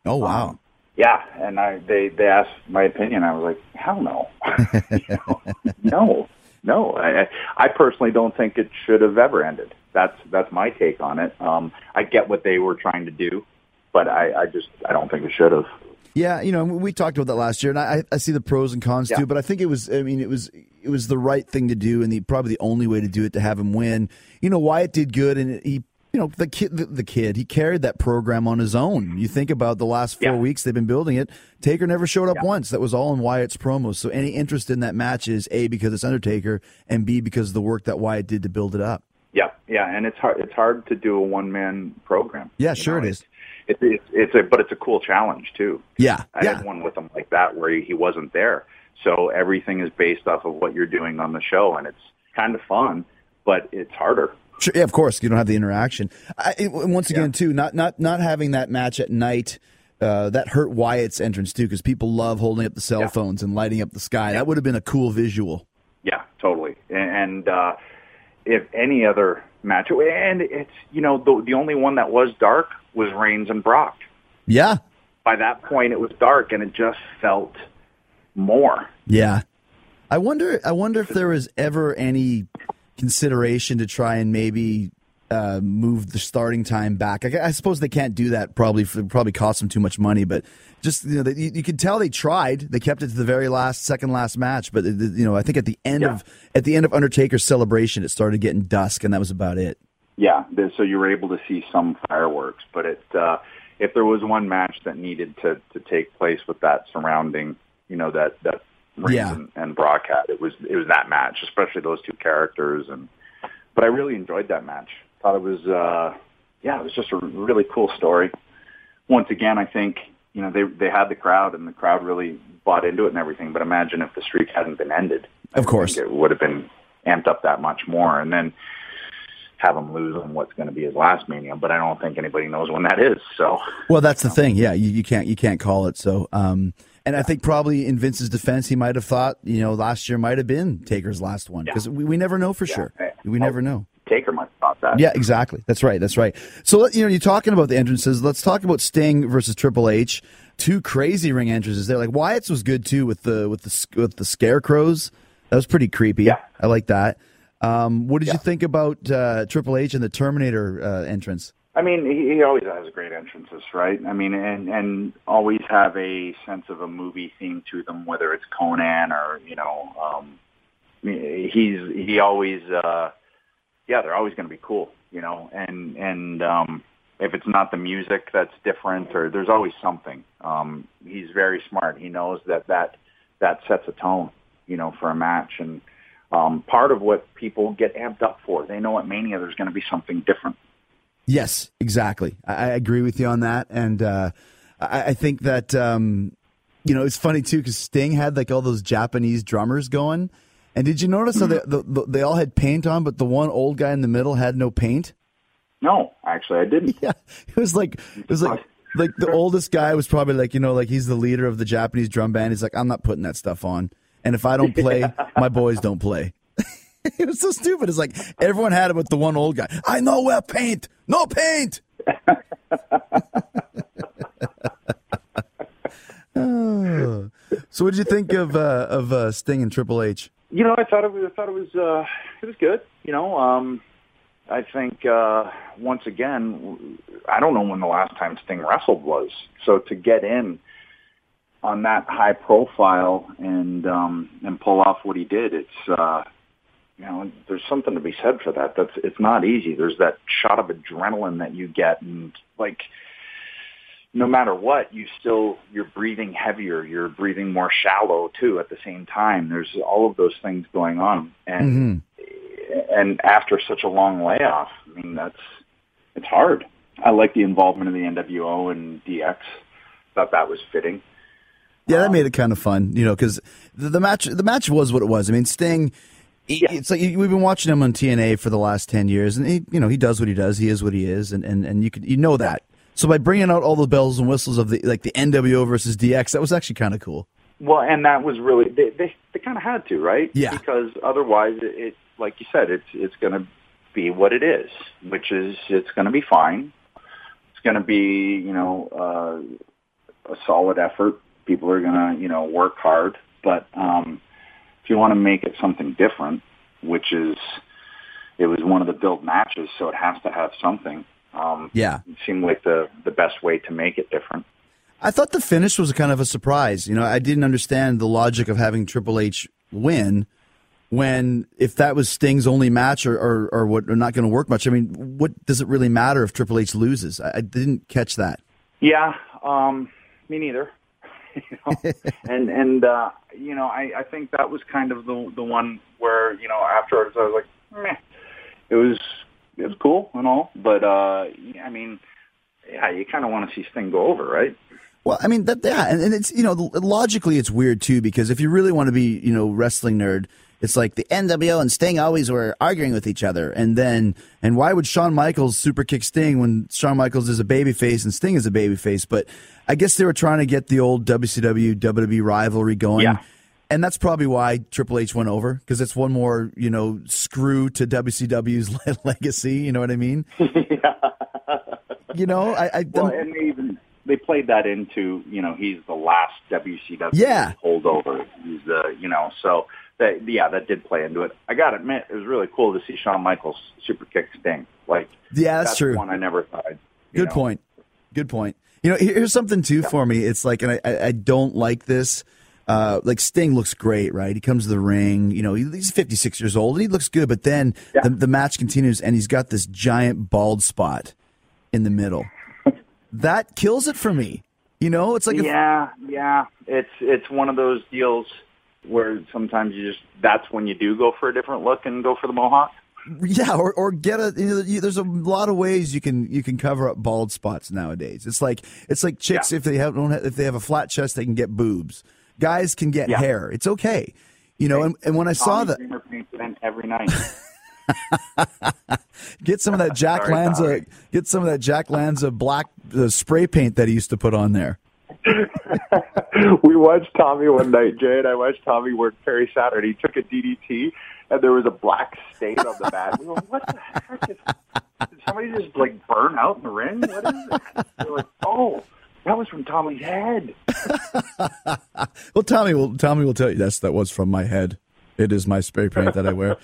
Oh wow. Um, Yeah, and I they they asked my opinion. I was like, hell no, <laughs> You know, <laughs> no, no. I I personally don't think it should have ever ended. That's that's my take on it. Um, I get what they were trying to do, but I I just I don't think it should have. Yeah, you know, we talked about that last year, and I, I see the pros and cons Yeah. too. But I think it was, I mean, it was, it was the right thing to do, and the probably the only way to do it to have him win. You know, Wyatt did good, and he, you know, the kid, the, the kid, he carried that program on his own. You think about the last four Yeah. weeks they've been building it. Taker never showed up Yeah. once. That was all in Wyatt's promos. So any interest in that match is a because it's Undertaker, and b because of the work that Wyatt did to build it up. Yeah, yeah, and it's hard. It's hard to do a one man program. Yeah, sure know, it is. It's, it's it's a but it's a cool challenge too. Yeah, I yeah. had one with him like that where he, he wasn't there. So everything is based off of what you're doing on the show, and it's kind of fun, but it's harder. Sure, yeah, of course, you don't have the interaction. I, it- once again, Yeah. too, not not not having that match at night. Uh, that hurt Wyatt's entrance too, because people love holding up the cell Yeah. phones and lighting up the sky. That would have been a cool visual. Yeah, totally. And uh, if any other match, and it's you know the the only one that was dark was Reigns and Brock. Yeah, By that point, it was dark, and it just felt more. yeah. I wonder. I wonder if there was ever any consideration to try and maybe uh, move the starting time back. I, I suppose they can't do that. Probably for, probably cost them too much money. But just you know, they, you, you could tell they tried. They kept it to the very last, second last match. But uh, you know, I think at the end Yeah. of at the end of Undertaker's celebration, it started getting dusk, and that was about it. Yeah, so you were able to see some fireworks, but it uh, if there was one match that needed to to take place with that surrounding, you know, that that Reigns Yeah. and, and Brock had, it was it was that match, especially those two characters, and but I really enjoyed that match. Thought it was, uh, yeah, it was just a really cool story. Once again, I think you know they they had the crowd, and the crowd really bought into it and everything. But imagine if the streak hadn't been ended. I Of course. it would have been amped up that much more, and then have him lose on what's going to be his last mania. But I don't think anybody knows when that is. So Well, that's the thing. Yeah, you, you can't you can't call it. So, um, and I think probably in Vince's defense, he might have thought, you know, last year might have been Taker's last one because we, we never know for sure. Yeah. We never know. Taker might have thought that. Yeah, exactly. That's right. That's right. So you know, you're talking about the entrances. Let's talk about Sting versus Triple H. Two crazy ring entrances there. Like Wyatt's was good too with the with the with the scarecrows. That was pretty creepy. Yeah. I like that. Um, what did you think about uh, Triple H and the Terminator uh, entrance? I mean, he, he always has great entrances, right? I mean, and and always have a sense of a movie theme to them, whether it's Conan or you know, um, he's he always, uh, yeah, they're always going to be cool, you know, and and um, if it's not the music that's different, or there's always something. Um, he's very smart. He knows that that that sets a tone, you know, for a match and. Um, part of what people get amped up for. They know at Mania there's going to be something different. Yes, exactly. I, I agree with you on that, and uh, I, I think that um, you know it's funny too because Sting had like all those Japanese drummers going, and did you notice how they, the, the, they all had paint on, but the one old guy in the middle had no paint? No, actually, I didn't. <laughs> Yeah, it was like it was like like the oldest guy was probably like you know like he's the leader of the Japanese drum band. He's like I'm not putting that stuff on, and if I don't play, <laughs> my boys don't play. <laughs> it was so stupid. It's like everyone had it, but the one old guy. I know where paint, no paint. Oh. <laughs> <sighs> So, what did you think of uh, of uh, Sting and Triple H? You know, I thought it was. I thought it was. Uh, it was good. You know, um, I think uh, once again, I don't know when the last time Sting wrestled was. So to get in on that high profile and um, and pull off what he did, it's uh, you know, there's something to be said for that. That's it's not easy. There's that shot of adrenaline that you get, and like no matter what, you still you're breathing heavier, you're breathing more shallow too at the same time. There's all of those things going on, and mm-hmm. and after such a long layoff, I mean that's it's hard. I like the involvement of the NWO and DX. Thought that was fitting. Yeah, that um, made it kind of fun, you know, because the, the match the match was what it was. I mean, Sting. Yeah. It's like we've been watching him on TNA for the last ten years, and he, you know, he does what he does. He is what he is, and and, and you could you know that. So by bringing out all the bells and whistles of the like the NWO versus DX, that was actually kind of cool. Well, and that was really they they, they kind of had to, right? Yeah. Because otherwise, it, it like you said, it's it's going to be what it is, which is it's going to be fine. It's going to be you know uh, a solid effort. People are going to you know work hard, but um, if you want to make it something different, which is it was one of the build matches, so it has to have something. Um, yeah, it seemed like the the best way to make it different. I thought the finish was kind of a surprise. You know, I didn't understand the logic of having Triple H win when if that was Sting's only match or or, or what are not going to work much. I mean, what does it really matter if Triple H loses? I, I didn't catch that. Yeah, um, me neither. <laughs> and and uh, you know, I, I think that was kind of the the one where you know afterwards I was like, Meh. it was it was cool and all, but uh, I mean, yeah, you kind of want to see Sting go over, right? Well, I mean that, yeah, and, and it's you know logically it's weird too because if you really want to be you know wrestling nerd, it's like the NWO and Sting always were arguing with each other, and then and why would Shawn Michaels super kick Sting when Shawn Michaels is a babyface and Sting is a babyface? But I guess they were trying to get the old WCW WWE rivalry going. Yeah and that's probably why Triple H went over because it's one more, you know, screw to WCW's legacy. <laughs> You know what I mean? <laughs> yeah. You know, I. I well, and they even they played that into, you know, he's the last WCW yeah. holdover. He's the, you know, so that yeah, that did play into it. I got to admit, it was really cool to see Shawn Michaels super kick Sting. Like, yeah, that's, that's true. One I never thought. Good know. point. Good point. You know, here's something too yeah. for me. It's like, and I, I don't like this uh, like Sting looks great, right? He comes to the ring, you know, he's 56 years old and he looks good, but then yeah. the, the match continues and he's got this giant bald spot in the middle. <laughs> that kills it for me. You know, it's like yeah, yeah. It's it's one of those deals where sometimes you just that's when you do go for a different look and go for the mohawk. Yeah, or, or get a. You know, you, there's a lot of ways you can you can cover up bald spots nowadays. It's like it's like chicks yeah. if they have don't have, if they have a flat chest they can get boobs. Guys can get yeah. hair. It's okay. You know, and, and when I saw that every night. <laughs> get some of that <laughs> Jack sorry, Lanza. Sorry. Get some of that Jack Lanza black uh, spray paint that he used to put on there. <laughs> we watched Tommy one night, Jay, and I watched Tommy work Perry Saturn. He took a DDT, and there was a black stain on the mat. We were, like, what the heck is? Did somebody just like burn out in the ring? What is it? We're like, oh. That was from Tommy's head. <laughs> well, Tommy will Tommy will tell you yes, that was from my head. It is my spray paint that I wear.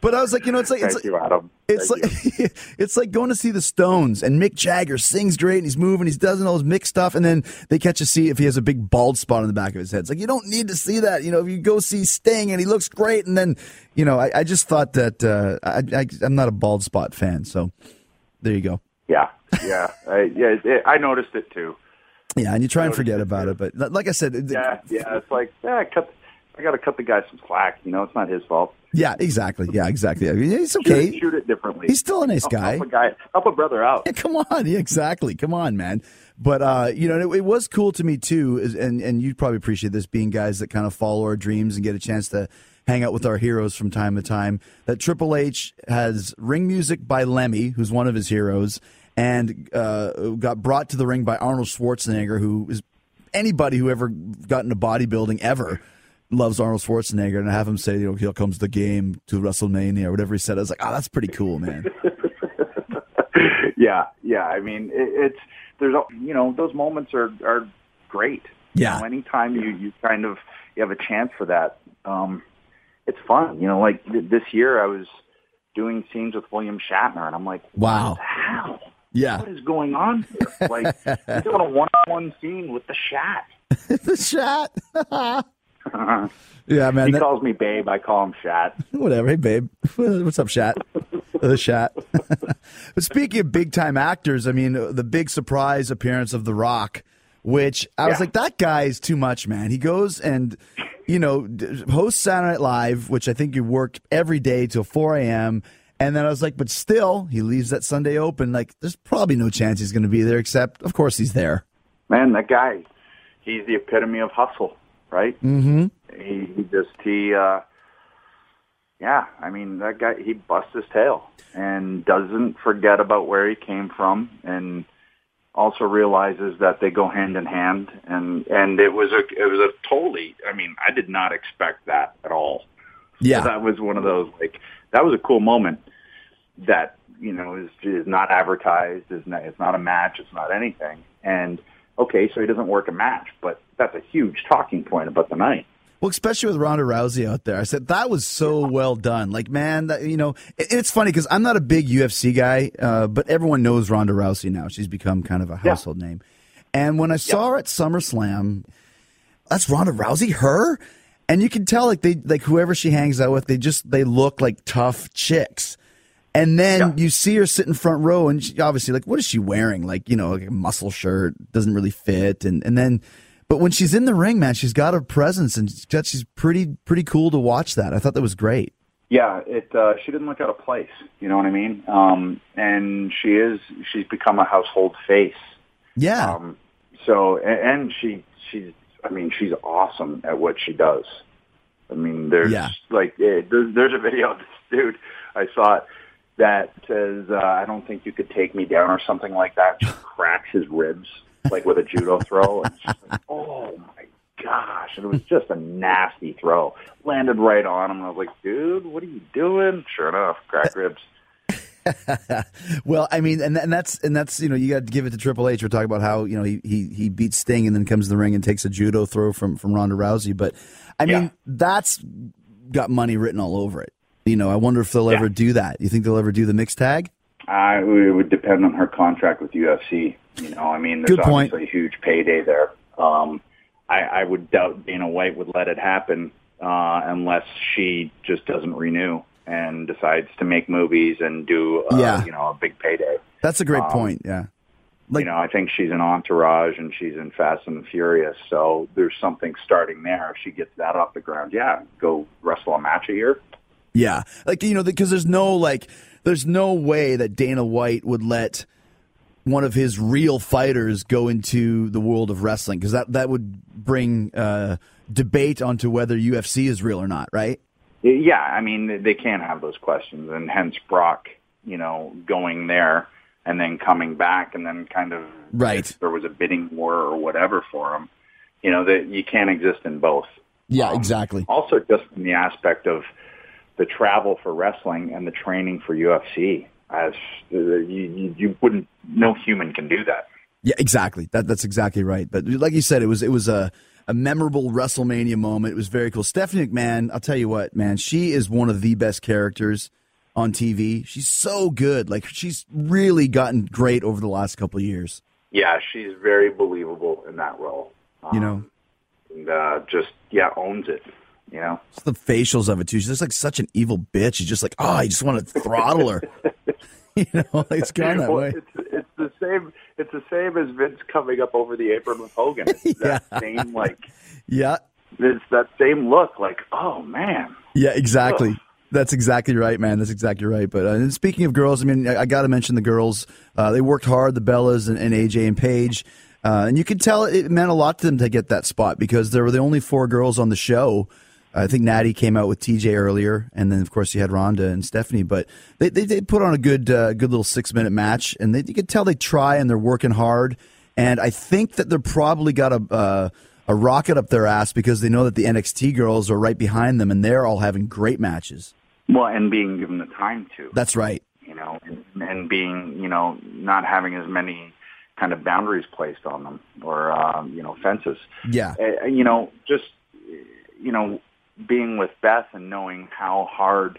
But I was like, you know, it's like Thank it's you, like, Adam. It's Thank like <laughs> it's like going to see the Stones and Mick Jagger sings great and he's moving, he's doing all his Mick stuff, and then they catch a see if he has a big bald spot on the back of his head. It's like you don't need to see that. You know, if you go see Sting and he looks great, and then you know, I, I just thought that uh, I, I I'm not a bald spot fan, so there you go. Yeah, yeah, I, yeah. It, I noticed it too. Yeah, and you try and forget about it, but like I said, yeah, yeah, it's like yeah, cut. I got to cut the guy some slack. You know, it's not his fault. Yeah, exactly. Yeah, exactly. I mean, he's okay. Shoot shoot it, differently. He's still a nice guy. Help a guy, help a brother out. Yeah, come on. <laughs> Yeah, exactly. Come on, man. But uh, you know, it, it, was cool to me too, and and you'd probably appreciate this being guys that kind of follow our dreams and get a chance to hang out with our heroes from time to time. That Triple H has ring music by Lemmy, who's one of his heroes, and uh, got brought to the ring by Arnold Schwarzenegger, who is anybody who ever got into bodybuilding ever loves Arnold Schwarzenegger, and I have him say, you know, here comes the game to WrestleMania or whatever he said. I was like, oh, that's pretty cool, man. <laughs> yeah, yeah. I mean, it, it's there's you know those moments are are great. Yeah. You know, anytime you you kind of you have a chance for that, um, it's fun. You know, like th- this year I was doing scenes with William Shatner, and I'm like, wow, what the hell? Yeah. What is going on here? Like, <laughs> you're doing a one-on-one scene with the Shat. <laughs> the Shat. <laughs> Yeah, man. he that- calls me babe. I call him Shat. <laughs> Whatever. Hey, babe. <laughs> What's up, Shat? the Shat. but speaking of big time actors, I mean, the big surprise appearance of The Rock, which I was like, that guy is too much, man. He goes and, you know, hosts Saturday Night Live, which I think you work every day till 4 a.m. And then I was like, but still, he leaves that Sunday open. Like, there's probably no chance he's going to be there, except, of course, he's there. Man, that guy, he's the epitome of hustle, right? Mm-hmm. He, he just he uh yeah, I mean that guy he busts his tail and doesn't forget about where he came from and also realizes that they go hand in hand and and it was a it was a totally I mean, I did not expect that at all. Yeah. That was one of those like that was a cool moment that, you know, is is not advertised, is not it's not a match, it's not anything. And okay, so he doesn't work a match, but that's a huge talking point about the night. Well, especially with Ronda Rousey out there, I said that was so well done. Like, man, that, you know, it, it's funny because I'm not a big UFC guy, uh, but everyone knows Ronda Rousey now. She's become kind of a household name. And when I saw her at SummerSlam, that's Ronda Rousey, her, and you can tell like they like whoever she hangs out with, they just they look like tough chicks. And then Yeah. you see her sit in front row, and she, obviously, like, what is she wearing? Like, you know, like a muscle shirt doesn't really fit, and and then, but when she's in the ring, man, she's got a presence, and she's she's pretty pretty cool to watch. That I thought that was great. Yeah, it. Uh, she didn't look out of place. You know what I mean? Um, and she is. She's become a household face. Yeah, Um, so and, and she she's. I mean, she's awesome at what she does. I mean, there's Yeah. like eh, there's, there's a video of this dude I saw it that says uh, I don't think you could take me down or something like that. She cracks his ribs like with a judo throw, and it's just like, <laughs> oh my gosh! And it was just a nasty throw. Landed right on him. and I was like, dude, what are you doing? Sure enough, cracked ribs. <laughs> well, I mean, and and that's and that's you know you got to give it to Triple H. We're talking about how you know he he he beats Sting and then comes to the ring and takes a judo throw from from Ronda Rousey. But I mean, Yeah. that's got money written all over it. You know, I wonder if they'll Yeah. ever do that. You think they'll ever do the mixed tag? I it would depend on her contract with UFC. You know, I mean, there's Good point. obviously a huge payday there. Um, I, I would doubt Dana White would let it happen uh, unless she just doesn't renew and decides to make movies and do, uh, Yeah. you know, a big payday. That's a great Um, point. Yeah. Like- you know, I think she's in Entourage and she's in Fast and Furious, so there's something starting there. If she gets that off the ground, yeah, go wrestle a match a year. Yeah, like you know, because there's no like, there's no way that Dana White would let one of his real fighters go into the world of wrestling because that that would bring uh, debate onto whether UFC is real or not, right? Yeah, I mean they can't have those questions, and hence Brock, you know, going there and then coming back, and then kind of Right. there was a bidding war or whatever for him. You know that you can't exist in both. Yeah, Um, exactly. Also, just in the aspect of the travel for wrestling and the training for UFC, as uh, you, you, you wouldn't, no human can do that. Yeah, exactly. That that's exactly right. But like you said, it was it was a a memorable WrestleMania moment. It was very cool. Stephanie McMahon, I'll tell you what, man, she is one of the best characters on TV. She's so good. Like she's really gotten great over the last couple of years. Yeah, she's very believable in that role. You Um, know, and uh, just yeah, owns it. You know. It's the facials of it too. She's just like such an evil bitch. She's just like, oh, I just want to throttle her. <laughs> you know, it's gone that Well, way. It's, it's the same. It's the same as Vince coming up over the apron with Hogan. <laughs> It's that same like. Yeah, It's that same look. Like, oh man. yeah, exactly. Ugh. That's exactly right, man. That's exactly right. But uh, and speaking of girls, I mean, I, I got to mention the girls. Uh, they worked hard, the Bellas and, and AJ and Paige, uh, and you could tell it meant a lot to them to get that spot because there were the only four girls on the show. I think Natty came out with TJ earlier, and then of course you had Ronda and Stephanie. But they they, they put on a good uh, good little six minute match, and they, you could tell they try and they're working hard. And I think that they're probably got a uh, a rocket up their ass because they know that the NXT girls are right behind them, and they're all having great matches. Well, and being given the time to. That's right. you know, and, and being, you know, not having as many kind of boundaries placed on them or, um, you know, fences. Yeah. Uh, you know, just, you know, being with Beth and knowing how hard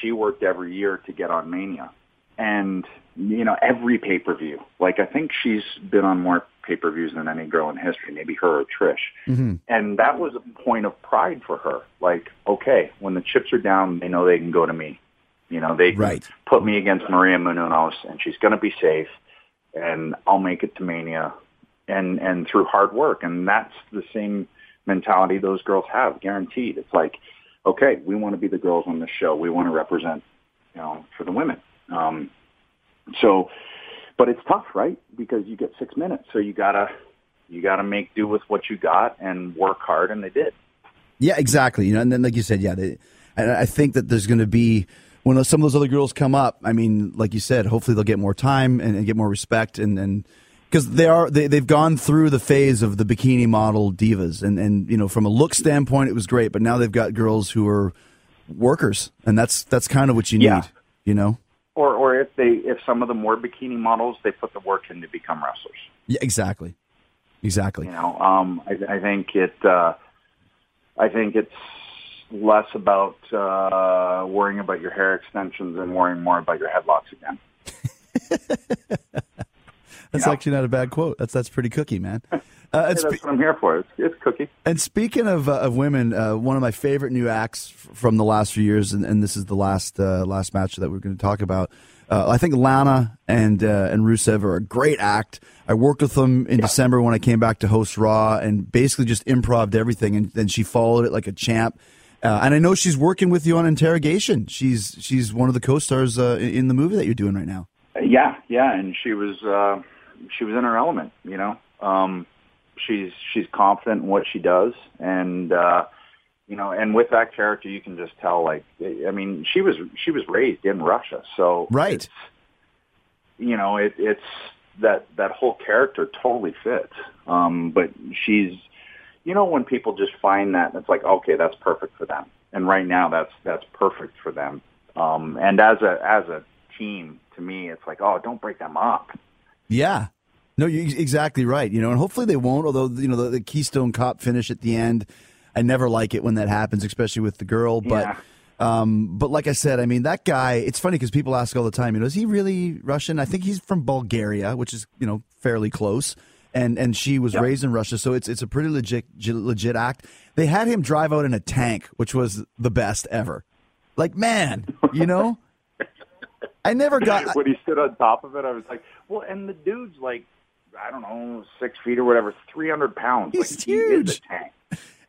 she worked every year to get on Mania and you know every pay per view. Like I think she's been on more pay per views than any girl in history, maybe her or Trish. Mm-hmm. And that was a point of pride for her. Like, okay, when the chips are down, they know they can go to me. You know, they Right. put me against Maria Menounos, and she's going to be safe, and I'll make it to Mania, and and through hard work, and that's the same mentality those girls have, guaranteed. It's like, okay, we want to be the girls on the show. We want to represent, you know, for the women. Um, so, but it's tough, right? Because you get six minutes, so you gotta you gotta make do with what you got and work hard, and they did. Yeah, exactly. You know, and then like you said, yeah, they, and I think that there's going to be when some of those other girls come up. I mean, like you said, hopefully they'll get more time and, and get more respect, and and because they are they they've gone through the phase of the bikini model divas, and and you know from a look standpoint, it was great, but now they've got girls who are workers, and that's that's kind of what you need. Yeah. You know. Or or if they if some of them were bikini models, they put the work in to become wrestlers. Yeah, exactly. Exactly. You know, um, I, I think it. Uh, I think it's less about uh, worrying about your hair extensions and worrying more about your headlocks again. <laughs> That's Yeah. actually not a bad quote. That's that's pretty cookie, man. <laughs> Uh, Hey, and, that's what I'm here for. It's, it's cookie. and speaking of uh, of women, uh, one of my favorite new acts f- from the last few years, and, and this is the last uh, last match that we're going to talk about. Uh, I think Lana and uh, and Rusev are a great act. I worked with them in December when I came back to host Raw, and basically just improved everything, and then she followed it like a champ. Uh, and I know she's working with you on Interrogation. She's she's one of the co-stars uh, in in the movie that you're doing right now. Yeah, yeah, and she was uh, she was in her element. You know, um, she's she's confident in what she does, and uh, you know, and with that character, you can just tell. Like, I mean, she was she was raised in Russia, so Right. you know, it, it's that that whole character totally fits. Um, but she's, you know, when people just find that, it's like, okay, that's perfect for them. And right now, that's that's perfect for them. Um, and as a as a team, to me, it's like, oh, don't break them up. Yeah. No, you're exactly right. You know, and hopefully they won't. Although you know the, the Keystone Cop finish at the end, I never like it when that happens, especially with the girl. But, Yeah. um, but like I said, I mean that guy. It's funny because people ask all the time. You know, is he really Russian? I think he's from Bulgaria, which is you know fairly close. And and she was raised in Russia, so it's it's a pretty legit legit act. They had him drive out in a tank, which was the best ever. Like man, you know. I never got. <laughs> when he stood on top of it, I was like, well, and the dude's like, I don't know, six feet or whatever, three hundred pounds. He's like, He huge. a tank.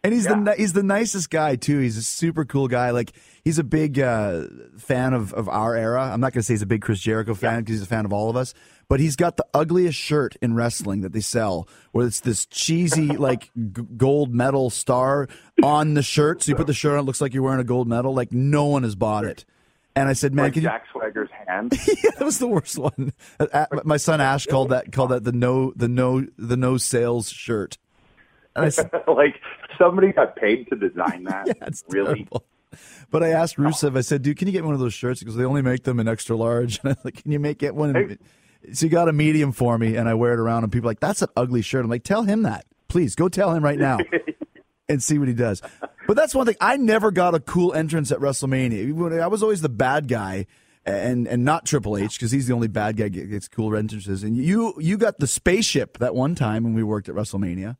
And he's the Yeah. ni- he's the nicest guy too. He's a super cool guy. Like he's a big uh, fan of, of our era. I'm not going to say he's a big Chris Jericho fan because he's a fan of all of us. But he's got the ugliest shirt in wrestling that they sell, where it's this cheesy like g- gold medal star on the shirt. So you put the shirt on, it looks like you're wearing a gold medal. Like no one has bought it. And I said, man, Like can you? Jack Swagger's hand. <laughs> yeah, that was the worst one. My son Ash called that called that the no the no the no sales shirt. And I said, <laughs> like somebody got paid to design <laughs> that. Yeah, really. terrible. But I asked Rusev, I said, dude, can you get me one of those shirts? Because they only make them in extra large. And I'm like, can you make get one? In... So he got a medium for me, and I wear it around, and people are like, that's an ugly shirt. I'm like, tell him that. Please, go tell him right now and see what he does. But that's one thing. I never got a cool entrance at WrestleMania. I was always the bad guy. And and not Triple H because he's the only bad guy that gets cool entrances. And you you got the spaceship that one time when we worked at WrestleMania.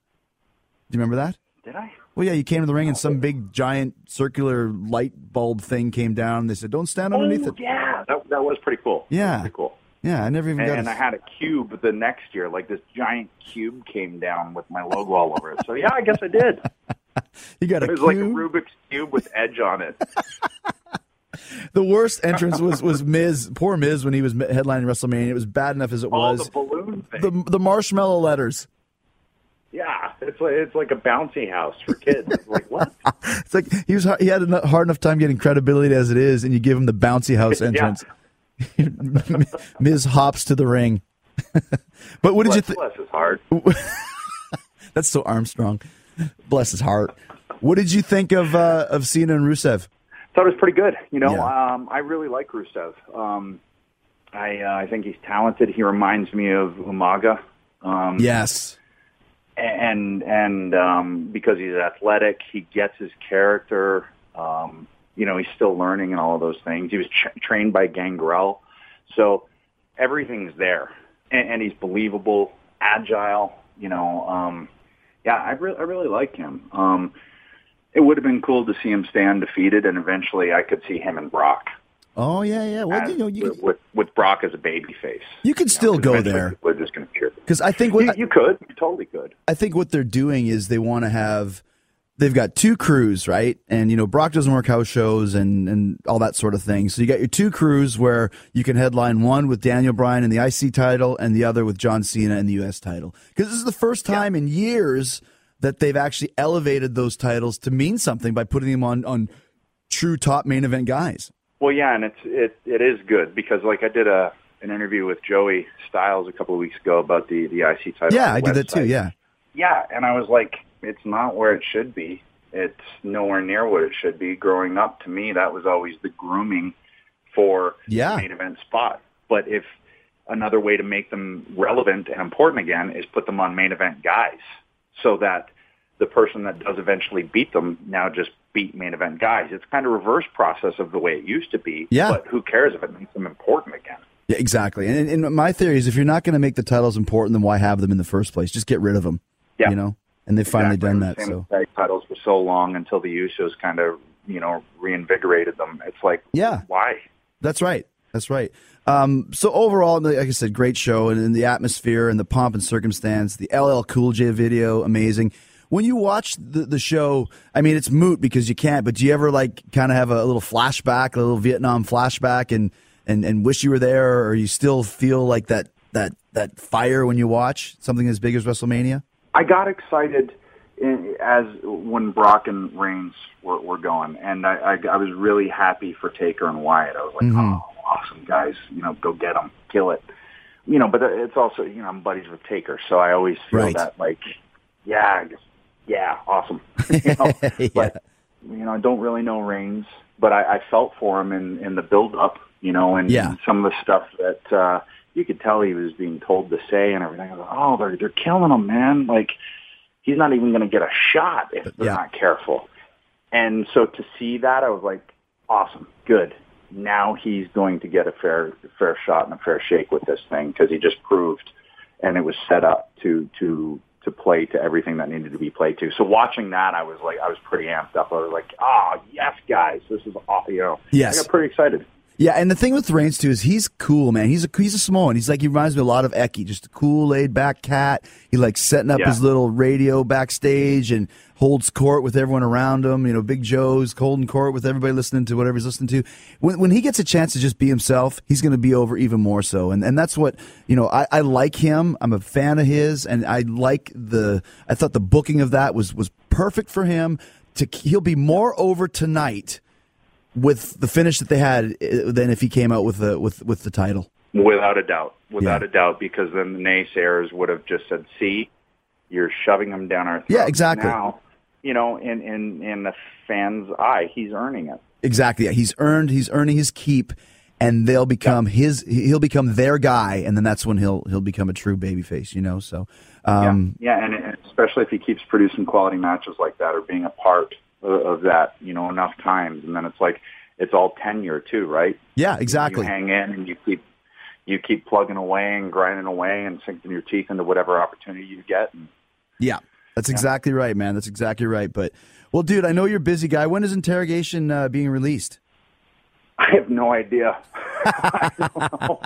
Do you remember that? Did I? Well, yeah, you came to the ring and some big giant circular light bulb thing came down. And They said, "Don't stand underneath oh, it." yeah, that that was pretty cool. Yeah. pretty cool. Yeah, I never even And, got. and a- I had a cube the next year, like this giant cube came down with my logo all over it. So yeah, I guess I did. <laughs> you got a It was cube. like a Rubik's cube with edge on it. <laughs> the worst entrance was was Miz. Poor Miz when he was headlining WrestleMania. It was bad enough as it Oh, was. the balloon thing. The the marshmallow letters. yeah, it's like it's like a bouncy house for kids. It's like what? <laughs> It's like he was he had a hard enough time getting credibility as it is, and you give him the bouncy house Yeah. <laughs> Miz hops to the ring. <laughs> but what did you think? bless his heart. <laughs> That's so Armstrong. Bless his heart. What did you think of uh, of Cena and Rusev? thought it was pretty good. You know, Yeah. um, I really like Rusev. Um, I uh, I think he's talented. He reminds me of Umaga. Um, Yes. and and um, because he's athletic, he gets his character. Um, you know, he's still learning and all of those things. He was tra- trained by Gangrel, So everything's there, and, and he's believable, agile. You know, um, yeah, I really, I really like him. Um, it would have been cool to see him stay undefeated, and eventually I could see him and Brock. Oh yeah, yeah. Well, as- you know, you with, with, with Brock as a baby face. you could still go there We're just going to cheer. because I think what You, you could, you totally could. I think what they're doing is they want to have they've got two crews, right? And you know, Brock doesn't work house shows and and all that sort of thing. So you got your two crews where you can headline one with Daniel Bryan and the IC title and the other with John Cena and the US title. Because this is the first time in years that they've actually elevated those titles to mean something by putting them on on true top main event guys. Well, yeah, and it's it it is good because like I did a an interview with Joey Styles a couple of weeks ago about the the IC title. Yeah, I the did that too. Yeah. Yeah, and I was like, it's not where it should be. It's nowhere near what it should be. Growing up, to me, that was always the grooming for Yeah. the main event spot. But if another way to make them relevant and important again is put them on main event guys, so that the person that does eventually beat them now just beat main event guys. It's kind of reverse process of the way it used to be. Yeah. But who cares if it makes them important again? Yeah, exactly. And, and my theory is if you're not going to make the titles important, then why have them in the first place? Just get rid of them. Yeah. You know? And they've finally Exactly. done that. So tag titles for so long until the Usos kind of you know reinvigorated them. It's like Yeah. why? That's right. That's right. Um, so overall, like I said, great show, and, and the atmosphere and the pomp and circumstance. The LL Cool J video, amazing. When you watch the, the show, I mean, it's moot because you can't. But do you ever like kind of have a little flashback, a little Vietnam flashback, and and and wish you were there, or you still feel like that that that fire when you watch something as big as WrestleMania? I got excited in, as when Brock and Reigns were, were going, and I, I, I was really happy for Taker and Wyatt. I was like, oh, awesome guys, you know, go get them, kill it, you know. But it's also, you know, I'm buddies with Taker, so I always feel Right. that like, yeah, yeah, awesome. <laughs> you know? <laughs> Yeah. But you know, I don't really know Reigns, but I, I felt for him in in the build up, you know, and Yeah. some of the stuff that uh you could tell he was being told to say and everything. I was like, oh, they're they're killing him, man. Like he's not even going to get a shot if they're Yeah. not careful. And so to see that, I was like, awesome, good. Now he's going to get a fair fair shot and a fair shake with this thing because he just proved, and it was set up to to to play to everything that needed to be played to. So watching that, I was like, I was pretty amped up. I was like, ah, yes, guys, this is you know, Yes. I got pretty excited. Yeah, and the thing with Reigns too is he's cool, man. He's a he's a Samoan. He's like he reminds me a lot of Eki, just a cool, laid back cat. He likes setting up Yeah. his little radio backstage and holds court with everyone around him. You know, Big Joe's holding court with everybody listening to whatever he's listening to. When when he gets a chance to just be himself, he's going to be over even more so. And and that's what you know. I, I like him. I'm a fan of his, and I like the. I thought the booking of that was was perfect for him. To he'll be more over tonight with the finish that they had uh, than if he came out with the with with the title. Without a doubt. Without Yeah. a doubt, because then the naysayers would have just said, see, you're shoving him down our throat." Yeah, exactly. Now, you know, in, in, in the fan's eye, he's earning it. Exactly. Yeah, he's earned. He's earning his keep, and they'll become his. He'll become their guy, and then that's when he'll he'll become a true babyface. You know. So, um, yeah, yeah and, and especially if he keeps producing quality matches like that or being a part of, that, you know, enough times. And then it's like, it's all tenure too, right? yeah, exactly. You hang in and you keep, you keep plugging away and grinding away and sinking your teeth into whatever opportunity you get. And Yeah, that's exactly right, man. That's exactly right. But well, dude, I know you're a busy guy. When is interrogation uh, being released? I have no idea. <laughs> I don't know.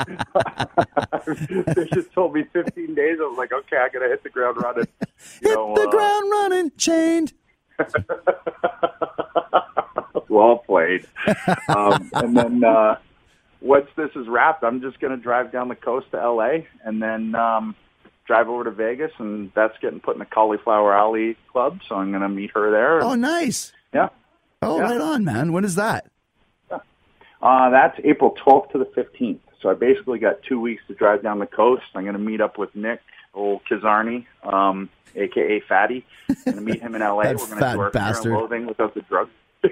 <laughs> they just told me 15 days. I was like, okay, I got to hit the ground running. <laughs> You Hit know, the uh, ground running, chained. <laughs> well played. um, and then uh, once this is wrapped, I'm just going to drive down the coast to LA and then um, drive over to Vegas, and that's getting put in the Cauliflower Alley Club. So I'm going to meet her there. Oh, nice. yeah. Oh, Yeah. right on, man. When is that? Uh, that's April 12th to the 15th. So I basically got two weeks to drive down the coast. I'm going to meet up with Nick, old Kizarny, um, aka Fatty. I'm going to meet him in LA. <laughs> We're going to do our bastard. loathing without the drugs. <laughs>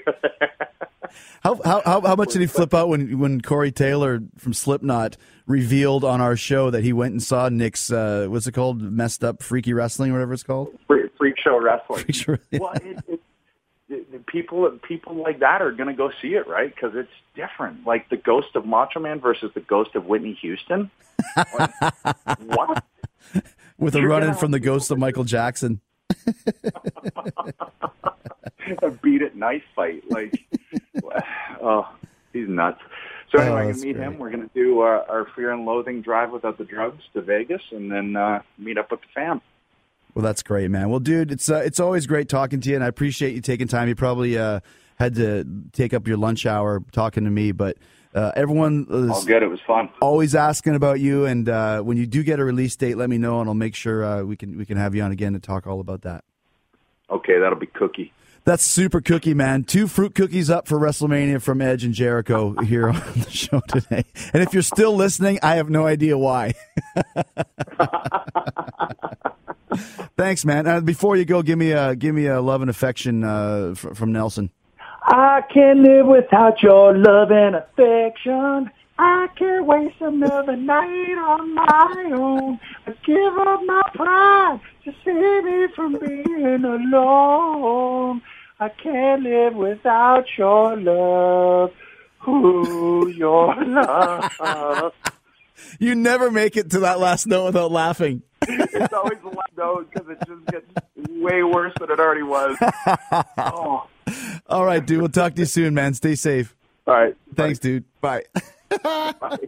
How, how how how much did he flip out when when Corey Taylor from Slipknot revealed on our show that he went and saw Nick's uh, what's it called messed up freaky wrestling or whatever it's called? Freak, freak show wrestling. Freak show- well, it, it, it, people people like that are going to go see it, right? Because it's different. Like the ghost of Macho Man versus the ghost of Whitney Houston. Like, <laughs> what? With a run in from the ghost of Michael Jackson. a beat it nice fight. Like, <laughs> oh, he's nuts. So anyway, Oh, I that's can meet great. him. We're going to do uh, our Fear and Loathing drive without the drugs to Vegas, and then uh, meet up with the fam. Well, that's great, man. Well, dude, it's uh, it's always great talking to you, and I appreciate you taking time. You probably uh, had to take up your lunch hour talking to me, but uh, everyone All good. It was fun. always asking about you. And uh, when you do get a release date, let me know, and I'll make sure uh, we can we can have you on again to talk all about that. Okay, that'll be Cookie. That's super cookie, man. Two fruit cookies up for WrestleMania from Edge and Jericho here on the show today. And if you're still listening, I have no idea why. <laughs> Thanks, man. Uh, before you go, give me a give me a love and affection uh, fr- from Nelson. I can't live without your love and affection. I can't waste another night on my own. I give up my pride to save me from being alone. I can't live without your love. Ooh, your <laughs> love. You never make it to that last note without laughing. <laughs> It's always the last note because it just gets way worse than it already was. <laughs> Oh, <laughs> All right, dude. We'll talk to you soon, man. Stay safe. all right. Thanks, dude. Bye. <laughs>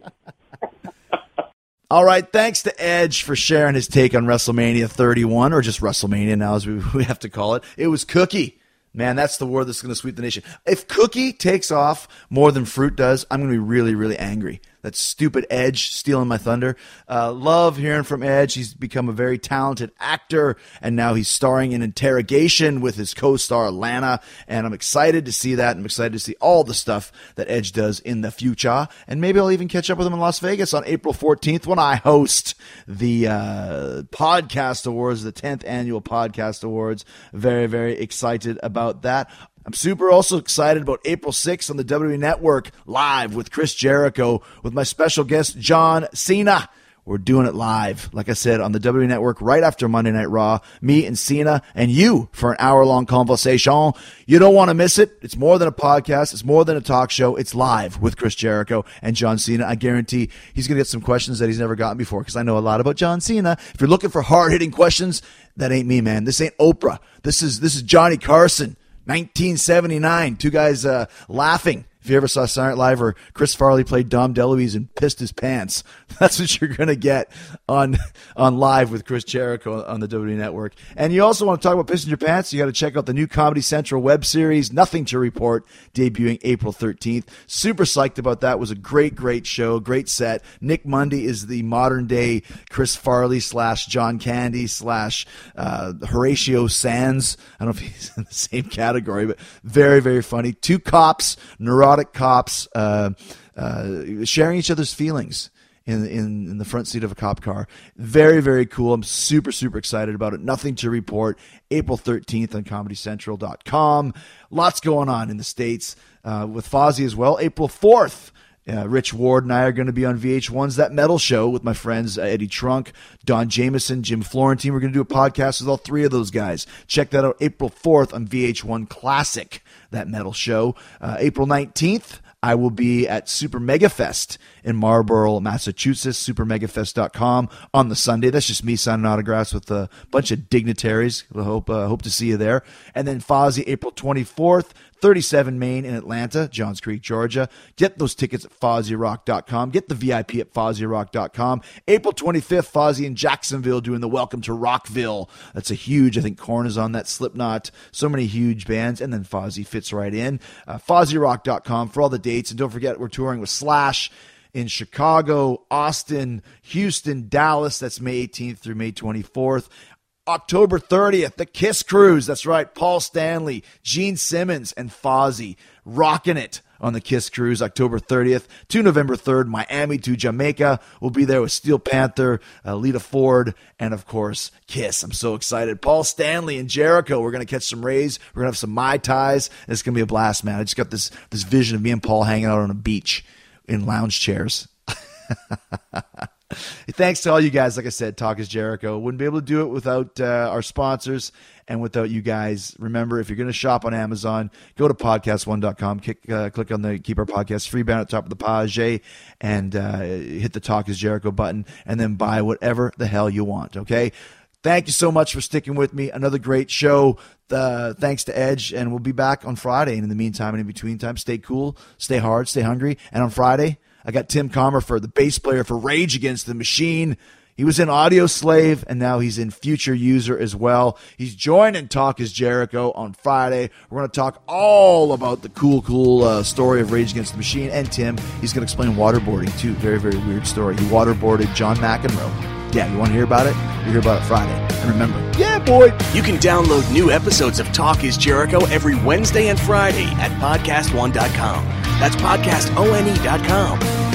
All right, thanks to Edge for sharing his take on WrestleMania 31, or just WrestleMania now, as we, <laughs> we have to call it. It was Cookie. Man, that's the word that's going to sweep the nation. If Cookie takes off more than Fruit does, I'm going to be really, really angry. That stupid Edge stealing my thunder. Uh, love hearing from Edge. He's become a very talented actor, and now he's starring in Interrogation with his co-star Lana. And I'm excited to see that. I'm excited to see all the stuff that Edge does in the future. And maybe I'll even catch up with him in Las Vegas on April 14th when I host the uh, Podcast Awards, the 10th annual Podcast Awards. Very, very excited about that. I'm super also excited about April 6th on the WWE Network live with Chris Jericho with my special guest John Cena. We're doing it live, like I said, on the WWE Network right after Monday Night Raw. Me and Cena and you for an hour long conversation. You don't want to miss it. It's more than a podcast. It's more than a talk show. It's live with Chris Jericho and John Cena. I guarantee he's going to get some questions that he's never gotten before because I know a lot about John Cena. If you're looking for hard hitting questions, that ain't me, man. This ain't Oprah. This is this is Johnny Carson. 1979. Two guys uh, laughing. If you ever saw Silent Live or Chris Farley played Dom DeLuise and pissed his pants, <laughs> that's what you're going to get on on live with Chris Jericho on the WWE Network. And you also want to talk about pissing your pants? You got to check out the new Comedy Central web series, Nothing to Report, debuting April 13th. Super psyched about that. It was a great, great show, great set. Nick Mundy is the modern day Chris Farley slash John Candy slash uh, Horatio Sanz. I don't know if he's <laughs> in the same category, but very, very funny. Two cops, cops, uh, uh, sharing each other's feelings. In, in, in the front seat of a cop car. Very, very cool. I'm super, super excited about it. Nothing to report. April 13th on ComedyCentral.com. Lots going on in the States uh, with Fozzy as well. April 4th. Uh, Rich Ward and I are going to be on VH1's That Metal Show with my friends uh, Eddie Trunk, Don Jamieson, Jim Florentine. We're going to do a podcast with all three of those guys. Check that out April 4th on VH1 Classic, That Metal Show. Uh, April 19th, I will be at Super Mega Fest in Marlborough, Massachusetts, supermegafest.com on the Sunday. That's just me signing autographs with a bunch of dignitaries. I hope, uh, hope to see you there. And then Fozzy, April 24th, 37 Main in Atlanta, Johns Creek, Georgia. Get those tickets at FozzyRock.com. Get the VIP at FozzyRock.com. April 25th, Fozzy in Jacksonville doing the Welcome to Rockville. That's a huge, I think Korn is on that, Slipknot, so many huge bands. And then Fozzy fits right in. Uh, FozzyRock.com for all the dates. And don't forget, we're touring with Slash in Chicago, Austin, Houston, Dallas. That's May 18th through May 24th. October 30th, the Kiss Cruise. That's right. Paul Stanley, Gene Simmons, and Fozzy rocking it on the Kiss Cruise October 30th to November 3rd. Miami to Jamaica. We'll be there with Steel Panther, uh, Lita Ford, and of course, Kiss. I'm so excited. Paul Stanley and Jericho. We're going to catch some rays. We're going to have some Mai Tais. It's going to be a blast, man. I just got this, this vision of me and Paul hanging out on a beach in lounge chairs. <laughs> <laughs> Thanks to all you guys. Like I said, Talk is Jericho. Wouldn't be able to do it without uh, our sponsors and without you guys. Remember, if you're going to shop on Amazon, go to podcast1.com, kick, uh, click on the Keep Our Podcast free banner at the top of the page, and uh, hit the Talk is Jericho button, and then buy whatever the hell you want, okay? Thank you so much for sticking with me. Another great show. Uh, thanks to Edge, and we'll be back on Friday. And in the meantime, and in between time, stay cool, stay hard, stay hungry. And on Friday, I got Tim Commerford, the bass player for Rage Against the Machine. He was in Audioslave and now he's in Future User as well. He's joining Talk is Jericho on Friday. We're going to talk all about the cool, cool uh, story of Rage Against the Machine. And Tim, he's going to explain waterboarding, too. Very, very weird story. He waterboarded John McEnroe. Yeah, you want to hear about it? You hear about it Friday. And remember, yeah, boy. You can download new episodes of Talk is Jericho every Wednesday and Friday at podcastone.com. That's podcastone.com.